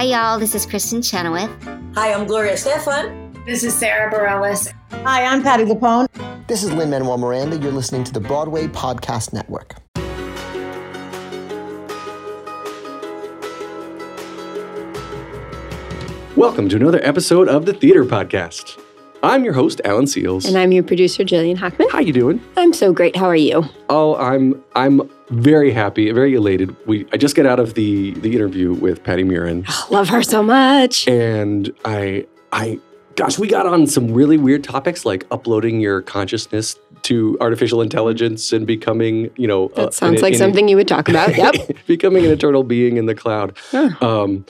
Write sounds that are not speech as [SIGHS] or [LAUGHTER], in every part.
Hi, y'all. This is Kristin Chenoweth. Hi, I'm Gloria Estefan. This is Sara Bareilles. Hi, I'm Patti LuPone. This is Lin Manuel Miranda. You're listening to the Broadway Podcast Network. Welcome to another episode of the Theater Podcast. I'm your host, Alan Seales. And I'm your producer, Jillian Hockman. How you doing? I'm so great. How are you? Oh, I'm I'm very happy, very elated. We I just got out of the the interview with Patti Murin, [GASPS] Love her so much. and I I gosh, we got on some really weird topics like uploading your consciousness to artificial intelligence and becoming, you know, That uh, sounds an- like an- something you would talk about. Yep. [LAUGHS] becoming an eternal being in the cloud. Um,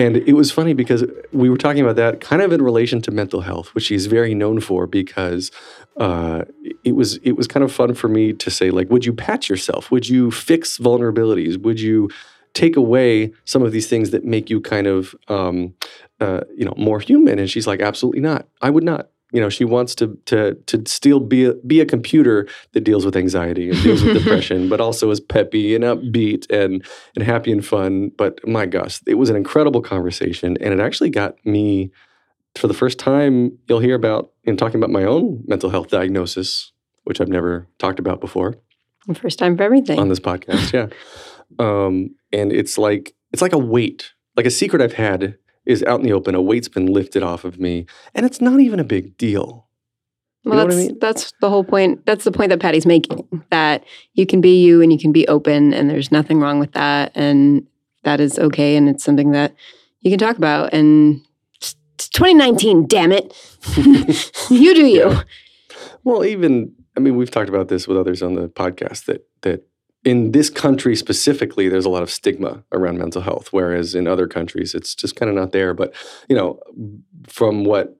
and it was funny because we were talking about that kind of in relation to mental health, which she's very known for because uh, it was it was kind of fun for me to say like, would you patch yourself? Would you fix vulnerabilities? Would you take away some of these things that make you kind of um, uh, you know more human? And she's like, absolutely not. I would not. You know, she wants to to to still be a, be a computer that deals with anxiety and deals with [LAUGHS] depression, but also is peppy and upbeat and and happy and fun. But my gosh, it was an incredible conversation, and it actually got me for the first time. You'll hear about in talking about my own mental health diagnosis, which I've never talked about before First time for everything. on this podcast. Yeah, um, and it's like it's like a weight, like a secret I've had is out in the open. A weight's been lifted off of me, and it's not even a big deal. You well, what I that's mean? that's the whole point. That's the point that Patti's making. That you can be you and you can be open, and there's nothing wrong with that, and that is okay, and it's something that you can talk about. And it's it's 2019, damn it, [LAUGHS] you do you. Yeah. Well, even I mean, we've talked about this with others on the podcast that that in this country specifically, there's a lot of stigma around mental health, whereas in other countries, it's just kind of not there. But you know, from what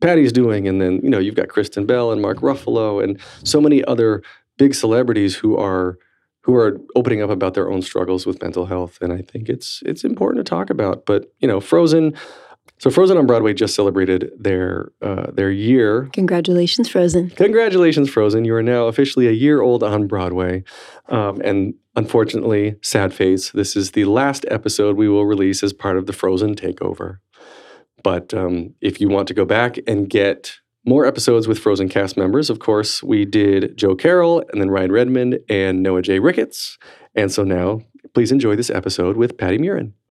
Patti's doing, and then you know, you've got Kristen Bell and Mark Ruffalo and so many other big celebrities who are who are opening up about their own struggles with mental health, and I think it's it's important to talk about. But you know, Frozen. So Frozen on Broadway just celebrated their uh, their year Congratulations, Frozen. Congratulations, Frozen. You are now officially a year old on Broadway. Um, and unfortunately, sad face, this is the last episode we will release as part of the Frozen takeover. But um, if you want to go back and get more episodes with Frozen cast members, of course, we did Joe Carroll and then Ryan Redmond and Noah J. Ricketts. And so now, please enjoy this episode with Patti Murin.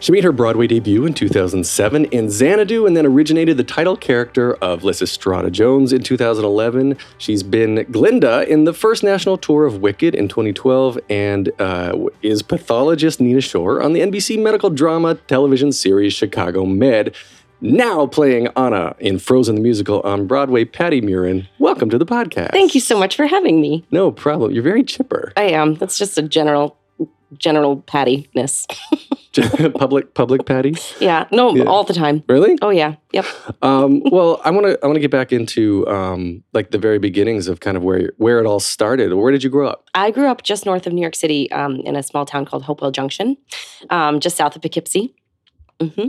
She made her Broadway debut in 2007 in Xanadu and then originated the title character of Lysistrata Jones in 2011. She's been Glinda in the first national tour of Wicked in 2012 and uh, is pathologist Nina Shore on the NBC medical drama television series Chicago Med. Now playing Anna in Frozen the Musical on Broadway, Patti Murin. Welcome to the podcast. Thank you so much for having me. No problem. You're very chipper. I am. That's just a general, general pattiness. [LAUGHS] public, public Patti. Yeah. No, Yeah. all the time. Really? Oh yeah. Yep. um, well, I want to I want to get back into um, like the very beginnings of kind of where where it all started. Where did you grow up? I grew up just north of New York City, um, in a small town called Hopewell Junction, um, just south of Poughkeepsie. hmm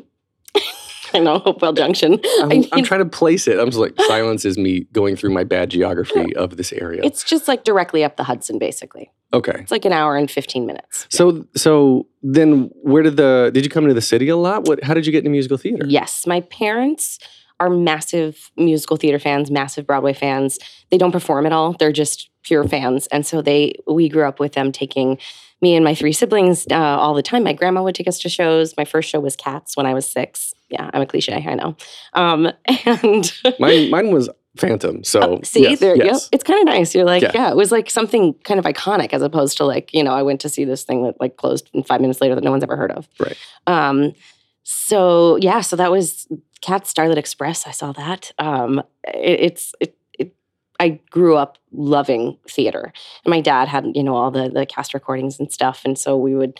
[LAUGHS] I know Hopewell Junction. I'm, [LAUGHS] I I'm trying to place it. I'm just like silence is me going through my bad geography of this area. it's just like directly up the Hudson, basically. okay. It's like an hour and fifteen minutes. So so then where did the did you come into the city a lot? What how did you get into musical theater? Yes, my parents are massive musical theater fans, massive Broadway fans. They don't perform at all; they're just pure fans, and so they we grew up with them taking me and my three siblings uh, all the time. My grandma would take us to shows. My first show was Cats when I was six. Yeah, I'm a cliche, I know. Um, [LAUGHS] and Mine mine was Phantom. So Oh, see, yes, there, yes. yep, it's kind of nice. You're like, Yeah. yeah. it was like something kind of iconic as opposed to like, you know, I went to see this thing that like closed and five minutes later that no one's ever heard of. Right. Um, so yeah, so that was Cat Starlight Express. I saw that. Um, it, it's it, it, I grew up loving theater. And my dad had, you know, all the the cast recordings and stuff. And so we would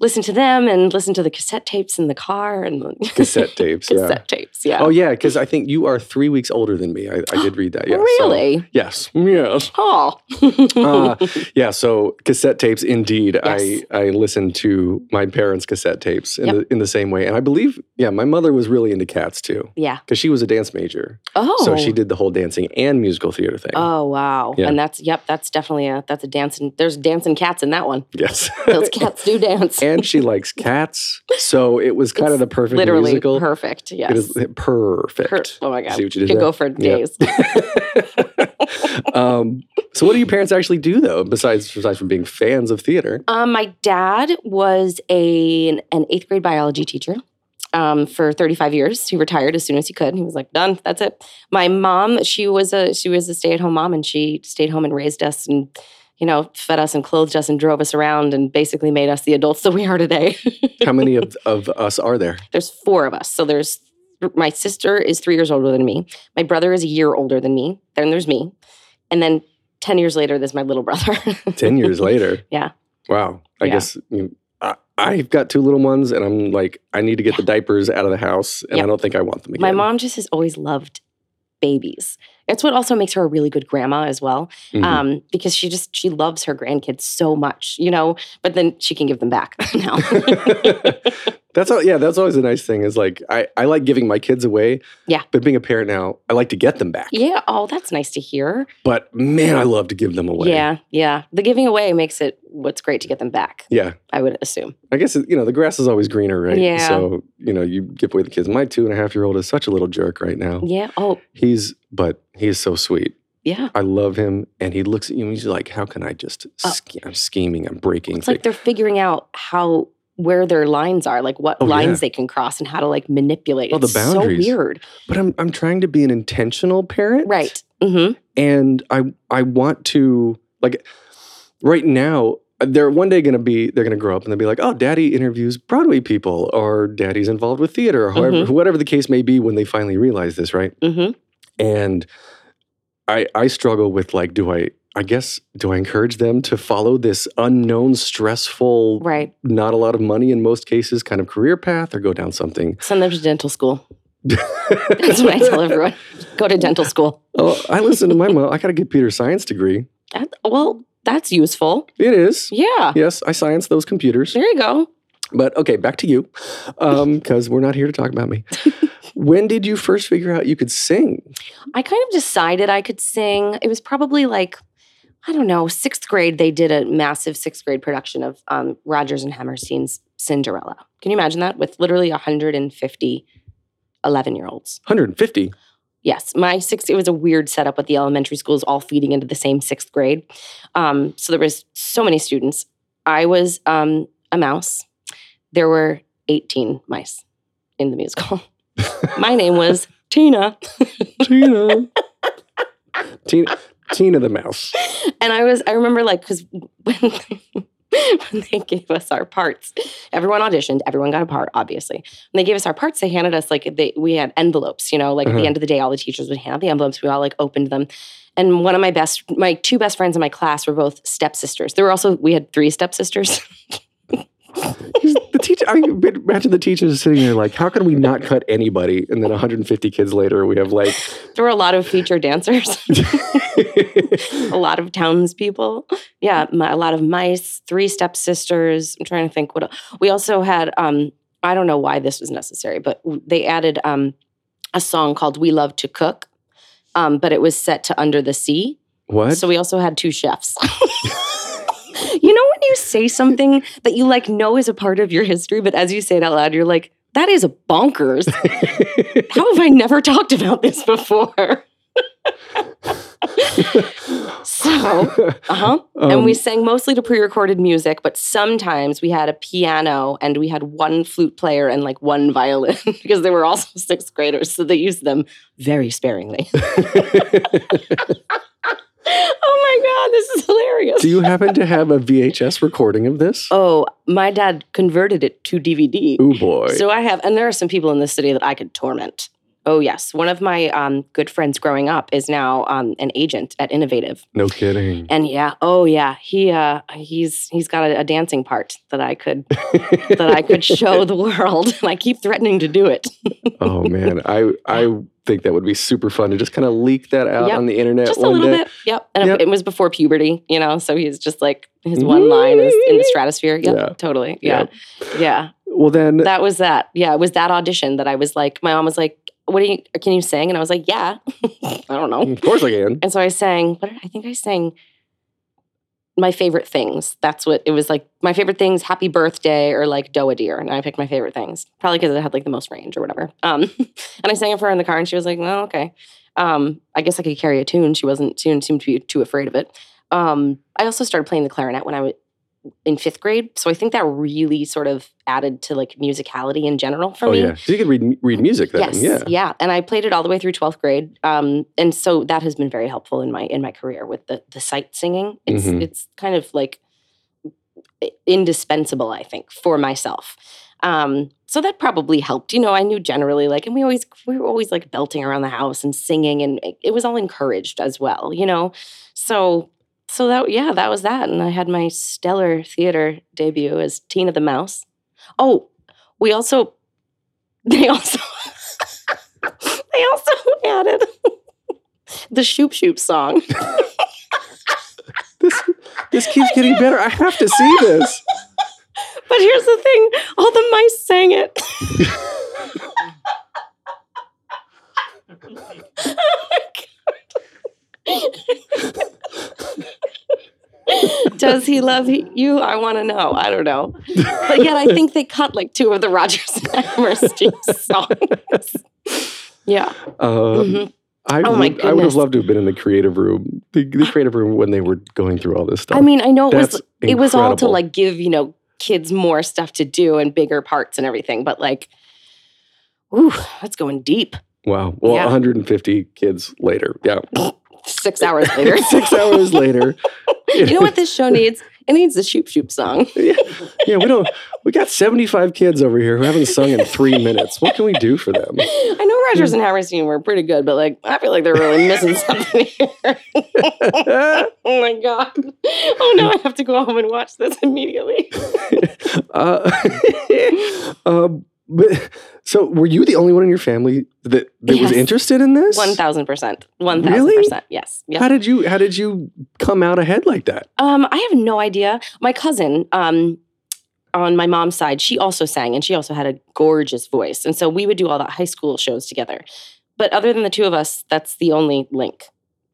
listen to them and listen to the cassette tapes in the car and the [LAUGHS] Cassette tapes. yeah. cassette tapes. Yeah. Oh yeah, because I think you are three weeks older than me. I, I did read that. Yeah. so- really? yes. Yes. Oh. [LAUGHS] Uh, [LAUGHS] yeah. So cassette tapes, indeed. Yes. I I listened to my parents' cassette tapes in Yep. the in the same way, and I believe, yeah, my mother was really into cats too, yeah. because she was a dance major, Oh. so she did the whole dancing and musical theater thing. Oh wow. Yeah. And that's yep, that's definitely a that's a dancing there's dancing cats in that one. yes. Those cats do dance. And she likes cats, so it was kind of the perfect Literally musical. perfect. Yes. It is perfect. Per- oh my god. See what you did Could there? go for Yeah. days. [LAUGHS] um, so, what do your parents actually do though, besides besides from being fans of theater? Um, my dad was a an eighth grade biology teacher um, for 35 years. He retired as soon as he could. He was like, done. That's it. My mom, she was a she was a stay at home mom, and she stayed home and raised us and you know fed us and clothed us and drove us around and basically made us the adults that we are today. [LAUGHS] How many of, of us are there? there's four of us. So there's my sister is three years older than me. My brother is a year older than me. Then there's me, and then 10 years later, there's my little brother. [LAUGHS] 10 years later. Yeah. Wow. I Yeah. guess you I, I've got two little ones and I'm like, I need to get the diapers out of the house and I don't think I want them again. My mom just has always loved babies. It's what also makes her a really good grandma as well, Mhm. um, because she just she loves her grandkids so much, you know. But then she can give them back [LAUGHS] now. [LAUGHS] that's all, yeah, that's always a nice thing is like, I, I like giving my kids away. Yeah. But being a parent now, I like to get them back. yeah. Oh, that's nice to hear. But man, I love to give them away. Yeah, yeah. The giving away makes it what's great to get them back. Yeah. I would assume. I guess, you know, the grass is always greener, right? Yeah. So, you know, you give away the kids. My two and a half year old is such a little jerk right now. Yeah. Oh, He's, but he is so sweet. yeah. I love him. And he looks at you and he's like, how can I just, Oh. sch- I'm scheming, I'm breaking. It's like they're figuring out how where their lines are, like what Oh, lines yeah. they can cross and how to like manipulate. Oh, the It's boundaries. So weird. but I'm, I'm trying to be an intentional parent. Right. Mm-hmm. and I I want to like right now they're one day going to be they're going to grow up and they'll be like oh daddy interviews broadway people or daddy's involved with theater or however Mhm. whatever the case may be when they finally realize this right Mm-hmm. and i i struggle with like do i i guess do i encourage them to follow this unknown stressful Right. not a lot of money in most cases kind of career path or go down something Send them to dental school. That's what I tell everyone. Go to dental school. oh i listen to my mom i got to get computer science degree That, well, that's useful. it is Yeah. yes i science those computers There you go. But okay, back to you, um, because we're not here to talk about me. when did you first figure out you could sing? I kind of decided I could sing. It was probably like, I don't know, sixth grade. They did a massive sixth grade production of um, Rodgers and Hammerstein's Cinderella. Can you imagine that? With literally 150 11 year olds. 150. Yes, my sixth. It was a weird setup with the elementary schools all feeding into the same sixth grade. Um, so there was so many students. I was um, a mouse. There were eighteen mice in the musical. [LAUGHS] my name was Tina, Tina. [LAUGHS] Tina. Tina the mouse. and I was. I remember like because when. [LAUGHS] when they gave us our parts, everyone auditioned. Everyone got a part, obviously. When they gave us our parts, they handed us like they, we had envelopes. You know, like at Uh-huh. the end of the day, all the teachers would hand out the envelopes. We all like opened them, and one of my best, my two best friends in my class were both stepsisters. There were also we had three stepsisters. [LAUGHS] The teacher. I mean, imagine the teachers sitting there like, how can we not cut anybody? And then 150 kids later, we have like. there were a lot of feature dancers, [LAUGHS] a lot of townspeople. Yeah, my, a lot of mice, three stepsisters. I'm trying to think what we also had. Um, I don't know why this was necessary, but they added um, a song called "We Love to Cook," um, but it was set to "Under the Sea." what? So we also had two chefs. [LAUGHS] you know when you say something that you like know is a part of your history, but as you say it out loud, you're like, "That is bonkers." [LAUGHS] How have I never talked about this before? [LAUGHS] so, uh huh. and Um, we sang mostly to pre recorded music, but sometimes we had a piano and we had one flute player and like one violin [LAUGHS] because they were also sixth graders. So they used them very sparingly. Oh my God, this is hilarious. Do you happen to have a VHS recording of this? oh, my dad converted it to DVD. Oh boy. So I have, and there are some people in this city that I could torment. Oh yes. One of my um, good friends growing up is now um, an agent at Innovative. No kidding. And yeah, oh yeah, he uh, he's he's got a, a dancing part that I could that I could show the [LAUGHS] world, and I keep threatening to do it. oh man, I [LAUGHS] I think that would be super fun to just kind of leak that out Yep. on the internet just a little day. bit. Yep. And Yep. it was before puberty, you know, so he's just like his one line is in the stratosphere. Yep, Yeah. totally. Yeah. Yeah. Well then, That was that. Yeah, it was that audition that I was like, my mom was like, "What do you? Can you sing?" And I was like, "Yeah." [LAUGHS] I don't know. of course I can. And so I sang. What did, I think I sang. My favorite things. That's what it was like. My favorite things. Happy birthday or like Doe a deer. And I picked my favorite things probably because it had like the most range or whatever. Um, [LAUGHS] and I sang it for her in the car, and she was like, "Well, okay." Um, I guess I could carry a tune. She wasn't. She didn't seem to be too afraid of it. Um, I also started playing the clarinet when I was in fifth grade, so I think that really sort of added to like musicality in general for oh me. yeah, so you could read read music then. Yes, yeah. yeah. and I played it all the way through twelfth grade, um, and so that has been very helpful in my in my career with the the sight singing. It's Mhm. it's kind of like indispensable, I think, for myself. Um, so that probably helped. You know, I knew generally like, and we always we were always like belting around the house and singing, and it, it was all encouraged as well. You know, so so that yeah, that was that, and I had my stellar theater debut as Tina the Mouse. Oh, we also [LAUGHS] they also [LAUGHS] they also added [LAUGHS] the Shoop Shoop song. This this keeps getting better. I have to see this. But here's the thing: all the mice sang it. Does he love you? I want to know. I don't know. But yet, I think they cut like two of the Rodgers and Hammerstein songs. Yeah. Um, Mhm. I, Oh my would, I would have loved to have been in the creative room, the, the creative room when they were going through all this stuff. I mean, I know it was That's it was all to like give you know kids more stuff to do and bigger parts and everything, but like, ooh, that's going deep. wow. Well, Yeah. 150 kids later. Yeah. [LAUGHS] Six hours later, [LAUGHS] Six hours later. [LAUGHS] you know what this show needs? It needs the shoop shoop song. [LAUGHS] yeah, yeah, we don't. We got 75 kids over here who haven't sung in three minutes. What can we do for them? I know Rodgers and Hammerstein were pretty good, but like I feel like they're really missing something here. oh my god! Oh no, I have to go home and watch this immediately. uh, um, but [LAUGHS] so, were you the only one in your family that, that was interested in this? One thousand percent. One thousand Really? percent. Yes. Yep. How did you? How did you come out ahead like that? Um, I have no idea. My cousin, um, on my mom's side, she also sang and she also had a gorgeous voice. And so we would do all the high school shows together. But other than the two of us, that's the only link.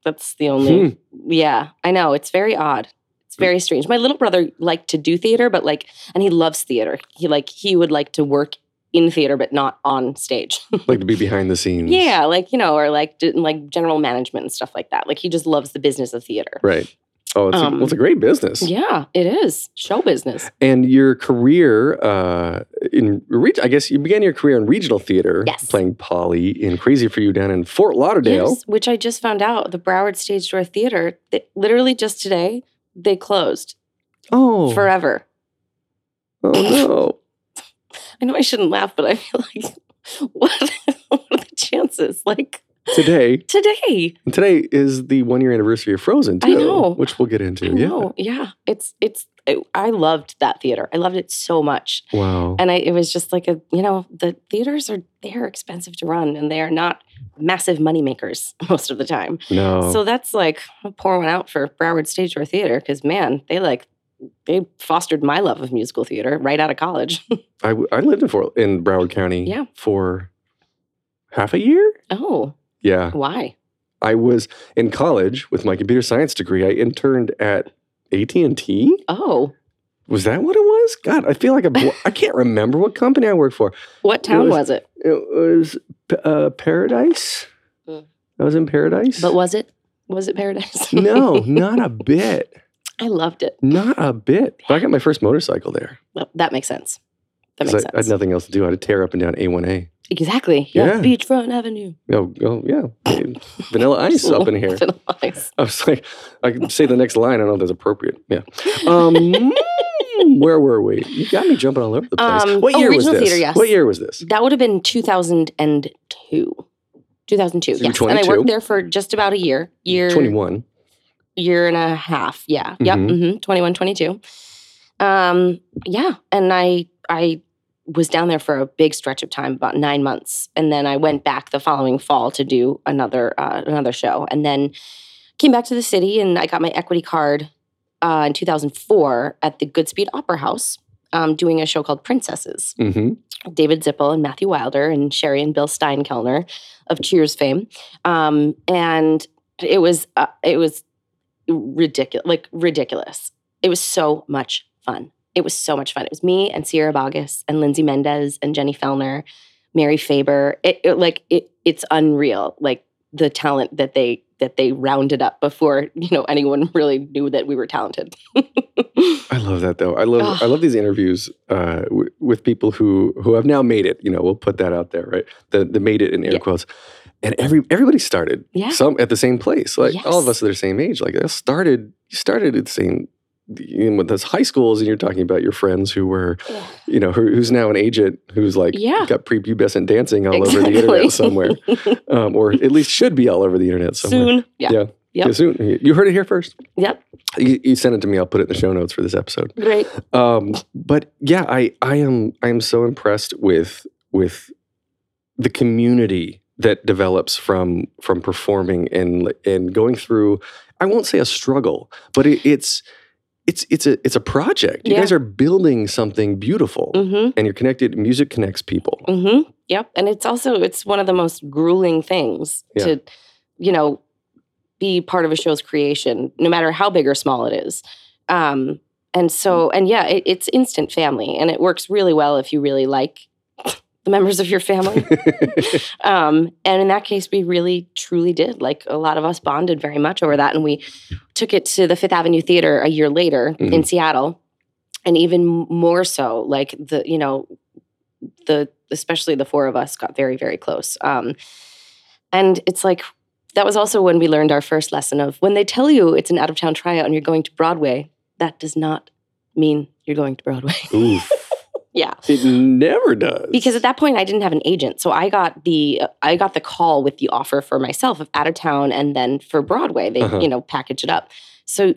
That's the only Hmm. Yeah, I know. It's very odd. It's very strange. My little brother liked to do theater, but like and he loves theater. He like he would like to work in theater but not on stage. [LAUGHS] Like to be behind the scenes? yeah, like, you know, or like like general management and stuff like that. Like he just loves the business of theater. Right. Oh, it's, a, Um, well, it's a great business. Yeah, it is. Show business. And your career uh, in reg- I guess you began your career in regional theater, Yes. playing Polly in Crazy for You down in Fort Lauderdale. Yes, which I just found out the Broward Stage Door Theater, they, literally just today, they closed Oh, forever. oh no! I know I shouldn't laugh, but I feel like, [LAUGHS] what, what are the chances? Like Today, today. today is the one year anniversary of Frozen too, I know. which we'll get into. I know. Yeah. It's, it's, I I loved that theater. I loved it so much. Wow. And I, it was just like a, you know, the theaters are, they're expensive to run and they are not massive money makers [LAUGHS] most of the time. no. So that's like I'll pour one out for Broward Stage Door Theater because man, they like they fostered my love of musical theater right out of college. [LAUGHS] I lived in Fort in Broward County Yeah. for half a year. oh, Yeah. why? I was in college with my computer science degree. I interned at AT and T. Oh, Was that what it was? God, I feel like I, I can't remember what company I worked for. what town was- was, it? It was uh, Paradise. Mm. I was in Paradise. But was it? Was it Paradise? no, [LAUGHS] not a bit. I loved it. Not a bit. But I got my first motorcycle there. Well, that makes sense. That makes I, I had nothing else to do. I had to tear up and down A1A. exactly. Yeah. Yeah. Beachfront Avenue. Oh, oh yeah. [LAUGHS] Vanilla ice up in here. Vanilla ice. I was like, I can say the next line. I don't know if that's appropriate. Yeah. Um, [LAUGHS] where were we? You got me jumping all over the place. Um, what oh, year was regional this? theater, yes. What year was this? That would have been 2002. 2002. So yes, and I worked there for just about a year, year, 21. Year and a half. Yeah, yep, Mhm. hmm 21, 22. Um, yeah, and I I was down there for a big stretch of time, about nine months, and then I went back the following fall to do another uh, another show, and then came back to the city, and I got my equity card uh, in 2004 at the Goodspeed Opera House, um, doing a show called Princesses. hmm David Zippel and Matthew Wilder and Sherry and Bill Steinkellner of Cheers fame, um, and it was uh, it was ridiculous, like ridiculous. It was so much fun. It was so much fun. It was me and Sierra Boggess and Lindsay Mendez and Jenny Fellner, Mary Faber. It, it like it it's unreal. Like the talent that they that they rounded up before you know anyone really knew that we were talented. [LAUGHS] I love that though. I love Ugh. I love these interviews uh, w- with people who who have now made it. You know, we'll put that out there, right? The the made it in air Yeah. quotes. And every everybody started Yeah. some at the same place. Like all of us are the same age. Like they started you started at the same you know, with those high schools, and you're talking about your friends who were, you know, who, who's now an agent who's like Yeah. got prepubescent dancing all over the internet somewhere, [LAUGHS] um, or at least should be all over the internet somewhere. Soon. Yeah. Yeah. Yep. Yeah, soon. You heard it here first. Yep. You, you sent it to me. I'll put it in the show notes for this episode. Great. Um, but yeah, I I am I am so impressed with with the community that develops from from performing and and going through. I won't say a struggle, but it, it's it's it's a it's a project. You Yeah. guys are building something beautiful, Mm-hmm. and you're connected. Music connects people. Mm-hmm. Yep. And it's also it's one of the most grueling things Yeah. to, you know, be part of a show's creation, no matter how big or small it is. Um, and so, and yeah, it, it's instant family, and it works really well if you really like the members of your family. [LAUGHS] um, and in that case, we really truly did. Like a lot of us bonded very much over that, and we took it to the Fifth Avenue Theater a year later in Mhm. Seattle, and even more so, like the you know the especially the four of us got very very close. Um, and it's like that was also when we learned our first lesson of when they tell you it's an out of town tryout and you're going to Broadway, that does not mean you're going to Broadway. [LAUGHS] Yeah It never does. because at that point I didn't have an agent, so I got the I got the call with the offer for myself of out of town and then for Broadway. They Uh-huh. you know package it up. So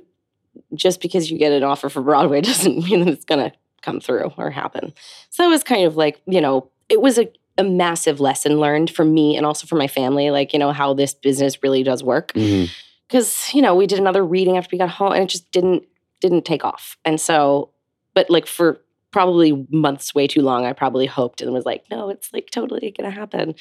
just because you get an offer for Broadway [LAUGHS] doesn't mean that it's gonna come through or happen. So it was kind of like you know it was a a massive lesson learned for me and also for my family, like you know how this business really does work Mhm. because you know we did another reading after we got home and it just didn't didn't take off and so but like for probably months way too long i probably hoped and was like no it's like totally gonna happen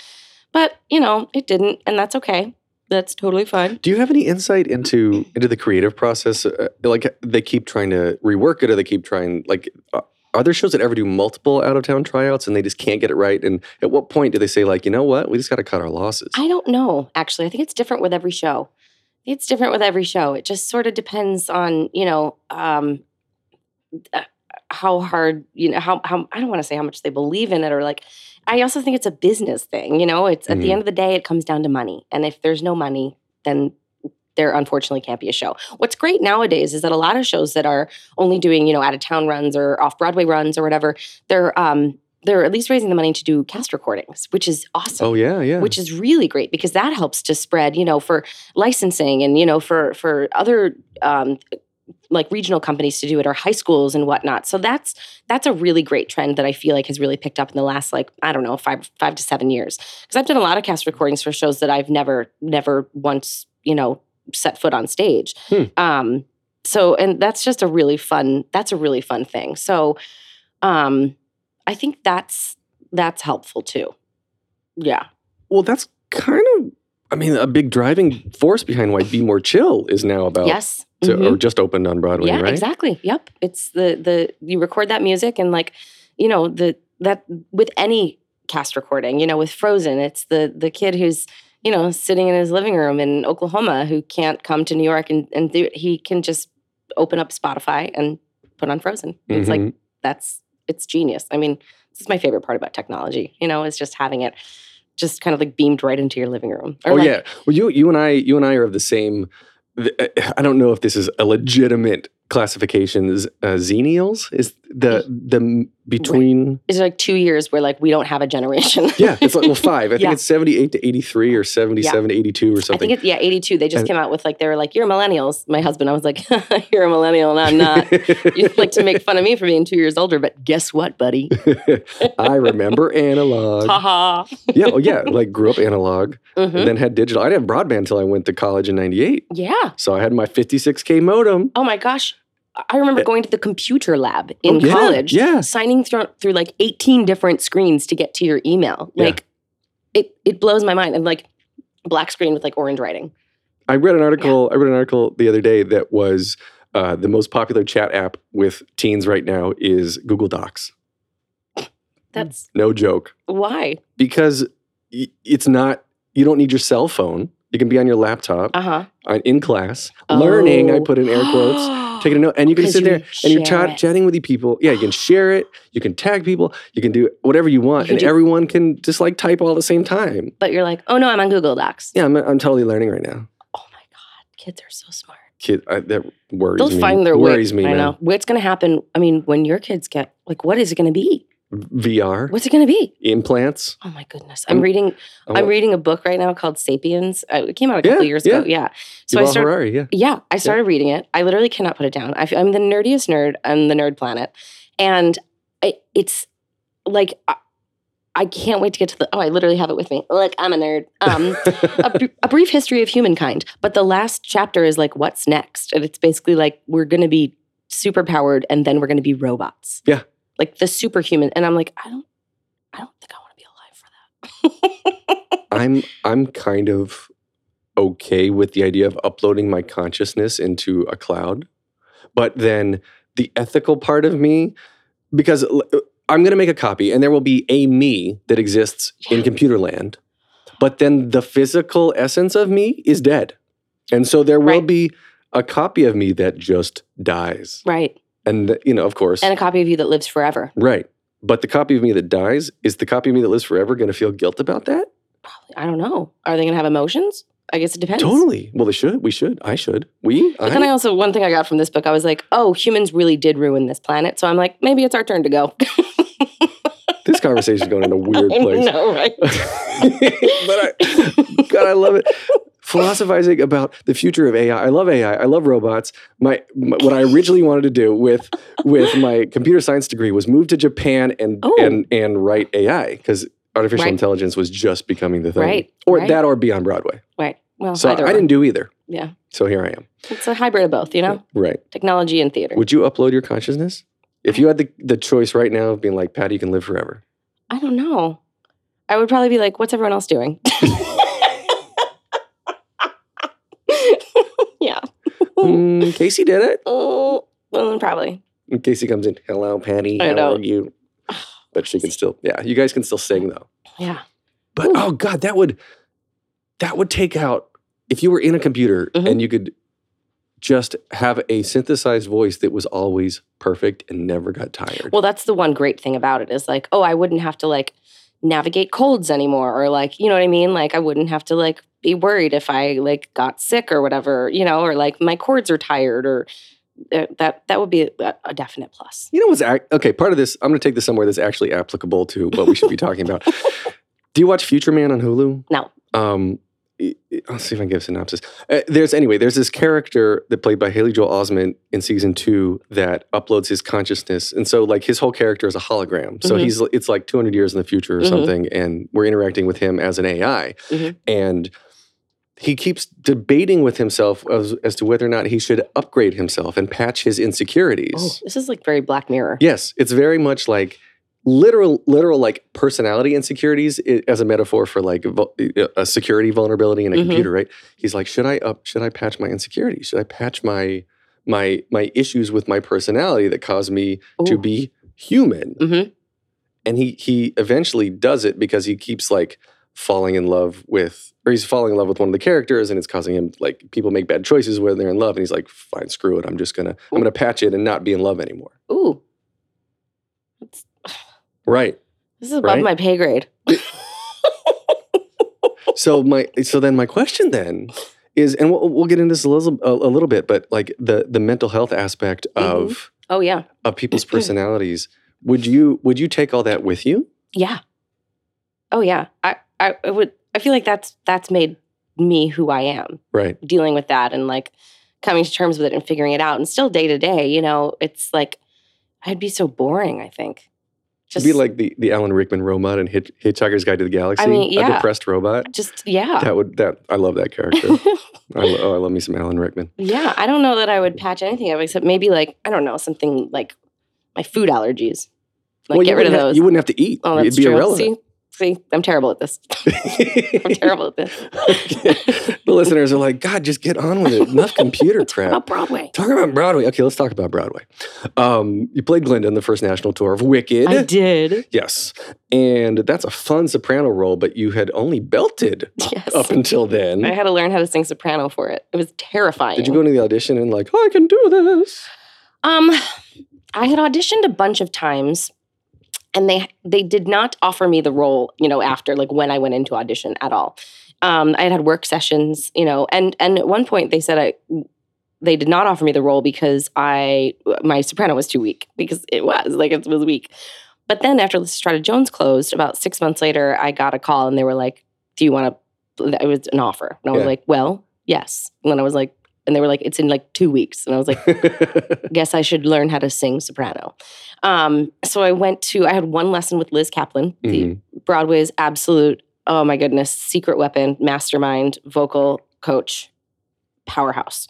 but you know it didn't and that's okay that's totally fine Do you have any insight into into the creative process? Uh, like they keep trying to rework it, or they keep trying like. Uh, are there shows that ever do multiple out of town tryouts and they just can't get it right? And at what point do they say like, you know what, we just got to cut our losses? i don't know actually i think it's different with every show it's different with every show it just sort of depends on you know um uh, how hard you know how, how i don't want to say how much they believe in it or like i also think it's a business thing you know it's at the Mhm. end of the day it comes down to money and if there's no money then there unfortunately can't be a show what's great nowadays is that a lot of shows that are only doing you know out of town runs or off broadway runs or whatever they're um they're at least raising the money to do cast recordings which is awesome oh yeah, yeah. which is really great because that helps to spread you know for licensing and you know for for other um, like regional companies to do it or high schools and whatnot. So that's that's a really great trend that i feel like has really picked up in the last like i don't know five five to seven years. Because i've done a lot of cast recordings for shows that i've never never once you know set foot on stage. Hmm. um so and that's just a really fun that's a really fun thing. So um i think that's that's helpful too. Yeah. Well, that's kind of. I mean, a big driving force behind why "Be More Chill" is now about yes to, Mhm. or just opened on Broadway, yeah right? exactly yep it's the the you record that music and like you know the that with any cast recording you know with frozen it's the the kid who's you know sitting in his living room in oklahoma who can't come to new york and and do, he can just open up spotify and put on frozen it's like Mhm. that's it's genius i mean this is my favorite part about technology you know is just having it just kind of like beamed right into your living room Or oh like- yeah. Well, you you and I you and I are of the same. I don't know if this is a legitimate classifications. Uh, is the the between. Is it like two years where like we don't have a generation? [LAUGHS] Yeah, it's like well five. I think Yeah. it's seventy eight to eighty three or seventy seven to eighty two or something I think it's yeah, 82. They just And- came out with like they were like, You're millennials. My husband, I was like, [LAUGHS] You're a millennial and I'm not. [LAUGHS] you like to make fun of me for being two years older, but guess what, buddy? I remember analog. Haha. yeah, oh yeah, like grew up analog, Mhm. and then had digital. I didn't have broadband until I went to college in '98. Yeah. So I had my 56k modem. Oh my gosh. I remember going to the computer lab in Oh, yeah, college, yeah. signing through, through like 18 different screens to get to your email. Yeah. Like it it blows my mind. And like black screen with like orange writing. I read an article. I read an article the other day that was uh, the most popular chat app with teens right now is Google Docs. That's No joke, why. because it's not. You don't need your cell phone. You can be on your laptop Uh-huh. uh, in class learning. I put in air quotes. [GASPS] [GASPS] [GASPS] Taking a note, and you can sit there and you're share chat, it. chatting with your people. Yeah, you can share it. You can tag people. You can do whatever you want, You and do- everyone can just like type all at the same time. But you're like, oh no, I'm on Google Docs. Yeah, I'm, I'm totally learning right now. Oh my God. Kids are so smart. Kid, I, that worries They'll me. find their worries way. me. I man. know. What's going to happen? I mean, when your kids get like, what is it going to be? VR What's it going to be? implants. Oh my goodness! I'm I'm- reading. I I'm reading a book right now called *Sapiens*. It came out a couple Yeah, years yeah. ago. Yeah. So I started. Harari, yeah. Yeah, I started reading it. I literally cannot put it down. I, am the nerdiest nerd on the nerd planet, and I, it's like I, I can't wait to get to the. Oh, I literally have it with me. Look, I'm a nerd. Um, [LAUGHS] a, a brief history of humankind. But the last chapter is like, what's next? And it's basically like we're going to be super powered, and then we're going to be robots. Yeah. Like the superhuman. And I'm like, I don't, I don't think I want to be alive for that. [LAUGHS] I'm I'm kind of okay with the idea of uploading my consciousness into a cloud, but then the ethical part of me, because uh, I'm going to make a copy, and there will be a me that exists in computer land, but then the physical essence of me is dead, and so there will Right. be a copy of me that just dies, right. And you know, of course, And a copy of you that lives forever. right. But the copy of me that dies is the copy of me that lives forever going to feel guilt about that? Probably. I don't know. Are they going to have emotions? I guess it depends. Totally. Well, they should. We should. I should. We. But then I I, also one thing I got from this book, I was like, oh, humans really did ruin this planet. So I'm like, maybe it's our turn to go. [LAUGHS] this conversation is going in a [LAUGHS] weird place. I know, right? [LAUGHS] but I, God, I love it. Philosophizing about the future of AI. I love AI. I love robots. My, my what I originally wanted to do with with my computer science degree was move to Japan and Oh. and and write AI because artificial Right. intelligence was just becoming the thing. Right, Or right. that or be on Broadway. right. Well, So I one. didn't do either. Yeah, So here I am. it's a hybrid of both. You know, Right. technology and theater. Would you upload your consciousness? If you had the, the choice right now of being like, Patti, you can live forever. I don't know. I would probably be like, what's everyone else doing? [LAUGHS] yeah. Mm, [LAUGHS] Caissie did it. Oh, well, probably. And Caissie comes in, hello, Patti. I How know. are you? [SIGHS] But she can still, yeah, you guys can still sing though. Yeah. But oh god, that would that would take out if you were in a computer Mhm. and you could just have a synthesized voice that was always perfect and never got tired. Well, that's the one great thing about it is like, oh, I wouldn't have to like navigate colds anymore or like, you know what I mean? Like I wouldn't have to like be worried if I like got sick or whatever, you know, or like my cords are tired or uh, that that would be a, a definite plus. you know what's ac- okay? Part of this, I'm going to take this somewhere that's actually applicable to what we should be talking about. [LAUGHS] Do you watch Future Man on Hulu? No. Um, I'll see if I can give a synopsis. Uh, there's anyway. There's this character that played by Haley Joel Osment in season two that uploads his consciousness, and so like his whole character is a hologram. So Mhm. he's it's like 200 years in the future or Mhm. something, and we're interacting with him as an AI, Mhm. and he keeps debating with himself as, as to whether or not he should upgrade himself and patch his insecurities. Oh, this is like very Black Mirror. Yes, it's very much like literal, literal like personality insecurities as a metaphor for like a security vulnerability in a Mhm. computer, right? He's like, should I up? Should I patch my insecurities? Should I patch my my my issues with my personality that cause me to be human? Mhm. And he he eventually does it because he keeps like falling in love with or he's falling in love with one of the characters and it's causing him like people make bad choices when they're in love and he's like fine screw it i'm just gonna i'm gonna patch it and not be in love anymore Ooh. That's, right this is above Right? my pay grade. [LAUGHS] so my so then my question then is, and we'll, we'll get into this a little a, a little bit, but like the the mental health aspect mm-hmm. of Oh yeah, of people's [CLEARS THROAT] personalities. Would you would you take all that with you? yeah. Oh yeah. I, I I would. I feel like that's that's made me who I am. Right. Dealing with that and like coming to terms with it and figuring it out. And still day to day, you know, it's like I'd be so boring. I think. To be like the, the Alan Rickman robot in Hitch, Hitchhiker's Guide to the Galaxy. I mean, yeah. A depressed robot. just yeah. That would that I love that character. [LAUGHS] I lo- oh, I love me some Alan Rickman. Yeah, I don't know that I would patch anything up except maybe like I don't know something like my food allergies. Like well, get rid of have- those. you wouldn't have to eat. oh, that's It'd be true. irrelevant. See, see, I'm terrible at this. [LAUGHS] I'm terrible at this. Okay. [LAUGHS] The listeners are like, God, just get on with it. Enough [LAUGHS] computer crap. About Broadway. Talk about Broadway. Okay, let's talk about Broadway. Um, you played Glinda in the first national tour of Wicked. I did. Yes. And that's a fun soprano role, but you had only belted Yes. up until then. I had to learn how to sing soprano for it. It was terrifying. Did you go into the audition and like, oh, I can do this? Um, I had auditioned a bunch of times, and they they did not offer me the role. You know, after like when I went into audition at all. Um, I had had work sessions. You know, and and at one point they said I. They did not offer me the role because I my soprano was too weak because it was like it was weak. But then after Lysistrata Jones closed, about six months later, I got a call and they were like, "Do you want to?" It was an offer, and I was Yeah. like, "Well, yes." And then I was like, and they were like, "It's in like two weeks," and I was like, [LAUGHS] guess I should learn how to sing soprano. Um, so I went to, I had one lesson with Liz Caplan, the Mhm. Broadway's absolute, oh my goodness, secret weapon, mastermind, vocal coach, powerhouse.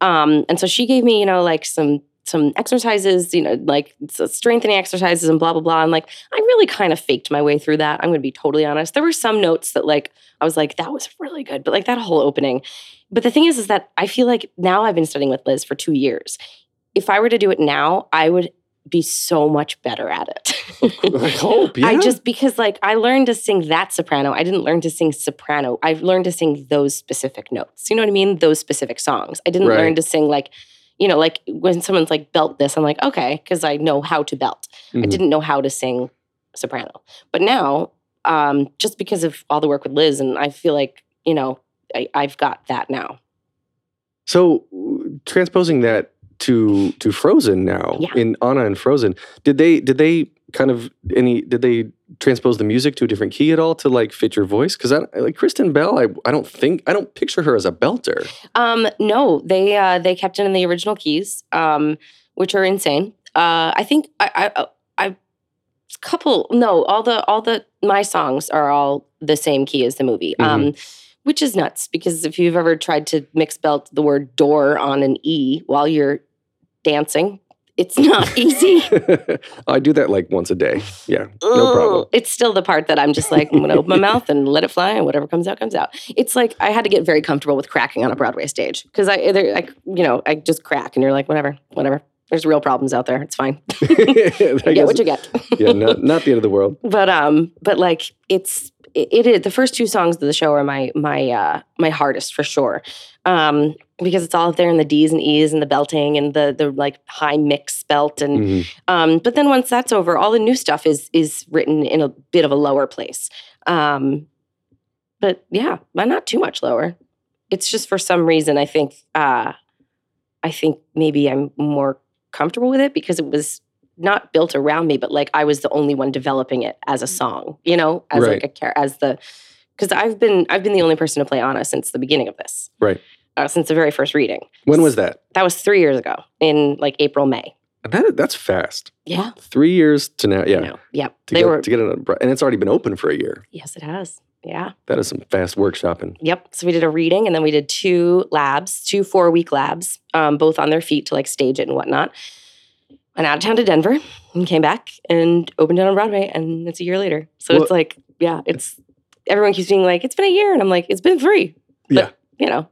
Um, and so she gave me, you know, like some some exercises, you know, like strengthening exercises and blah blah blah. And like I really kind of faked my way through that. I'm going to be totally honest. There were some notes that like I was like that was really good, but like that whole opening. But the thing is, is that I feel like now I've been studying with Liz for two years. If I were to do it now, I would be so much better at it. I [LAUGHS] hope. Yeah. I just because like I learned to sing that soprano. I didn't learn to sing soprano. I've learned to sing those specific notes. You know what I mean? Those specific songs. I didn't Right. learn to sing like, you know, like when someone's like belt this, I'm like, okay, because I know how to belt. I Mhm. didn't know how to sing soprano. But now, um, just because of all the work with Liz, and I feel like, you know, I, I've got that now. So transposing that to to Frozen now Yeah. in Anna and Frozen, did they did they kind of any did they transpose the music to a different key at all to like fit your voice? Because I like Kristen Bell, I I don't think I don't picture her as a belter. Um, no, they uh, they kept it in the original keys, um, which are insane. Uh, I think I, I I couple no all the all the my songs are all the same key as the movie. Um, which is nuts because if you've ever tried to mix belt the word door on an E while you're dancing, it's not [LAUGHS] easy. I do that like once a day. Yeah, no problem. It's still the part that I'm just like, I'm going to open my [LAUGHS] mouth and let it fly, and whatever comes out, comes out. It's like I had to get very comfortable with cracking on a Broadway stage because I, either, like, you know, I just crack, and you're like, whatever, whatever. There's real problems out there. It's fine. [LAUGHS] You get guess- what you get. yeah, not, not the end of the world. but um, but like it's it, it is the first two songs of the show are my my uh my hardest for sure. Um, because it's all out there in the D's and E's and the belting and the the like high mix belt and Mhm. um, but then once that's over, all the new stuff is is written in a bit of a lower place. Um, but yeah, but not too much lower. It's just for some reason I think uh, I think maybe I'm more comfortable with it because it was not built around me, but like I was the only one developing it as a song, you know, as Right. like a as the because I've been I've been the only person to play Anna since the beginning of this, Right. Uh, since the very first reading. When was that? That was three years ago in like April May. That that's fast. Yeah, Three years to now. Yeah, no, yep. to they get were to get it, on- and it's already been open for a year. Yes, it has. Yeah. That is some fast workshopping. Yep. So we did a reading and then we did two labs, two four week labs, um, both on their feet to like stage it and whatnot. Went out of town to Denver and came back and opened it on Broadway and it's a year later. So Well- it's like, yeah, it's everyone keeps being like, it's been a year. And I'm like, it's been three. But, Yeah. You know,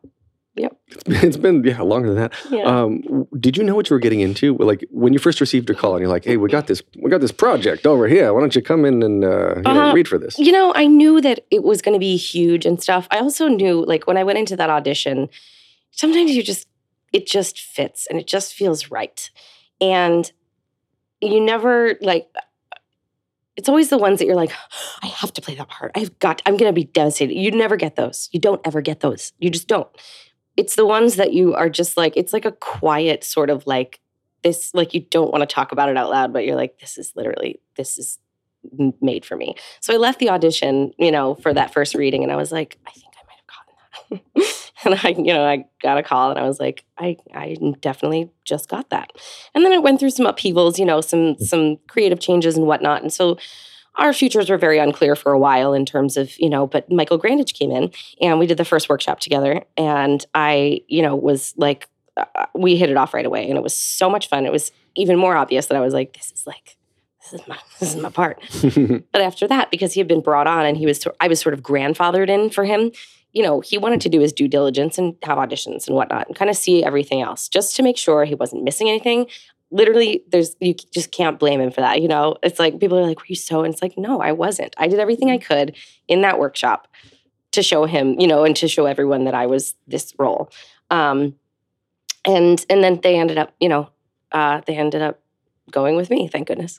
It's it's been yeah longer than that. yeah. Um, did you know what you were getting into? Like when you first received your call and you're like, "Hey, we got this, we got this project over here. Why don't you come in and uh, you know, Uh, read for this?" You know, I knew that it was going to be huge and stuff. I also knew, like, when I went into that audition, sometimes you just, it just fits and it just feels right. And you never, like, it's always the ones that you're like, I have to play that part. I've got, I'm going to be devastated. You never get those. You don't ever get those. You just don't. it's the ones that you are just like it's like a quiet sort of like this like you don't want to talk about it out loud but you're like this is literally this is made for me so i left the audition you know for that first reading and i was like i think i might have gotten that [LAUGHS] [LAUGHS] and i you know i got a call and i was like i i definitely just got that. And then it went through some upheavals you know some some creative changes and whatnot. And so our futures were very unclear for a while in terms of you know but michael grandage came in and we did the first workshop together. And i you know was like uh, we hit it off right away and it was so much fun. It was even more obvious that i was like this is like this is my [LAUGHS] this is my part. [LAUGHS] But after that because he had been brought on and he was i was sort of grandfathered in for him you know he wanted to do his due diligence and have auditions and whatnot and kind of see everything else just to make sure he wasn't missing anything. Literally there's you just can't blame him for that you know? It's like people are like were you so and it's like no i wasn't. I did everything i could in that workshop to show him you know and to show everyone that i was this role. Um and and then they ended up you know uh they ended up going with me thank goodness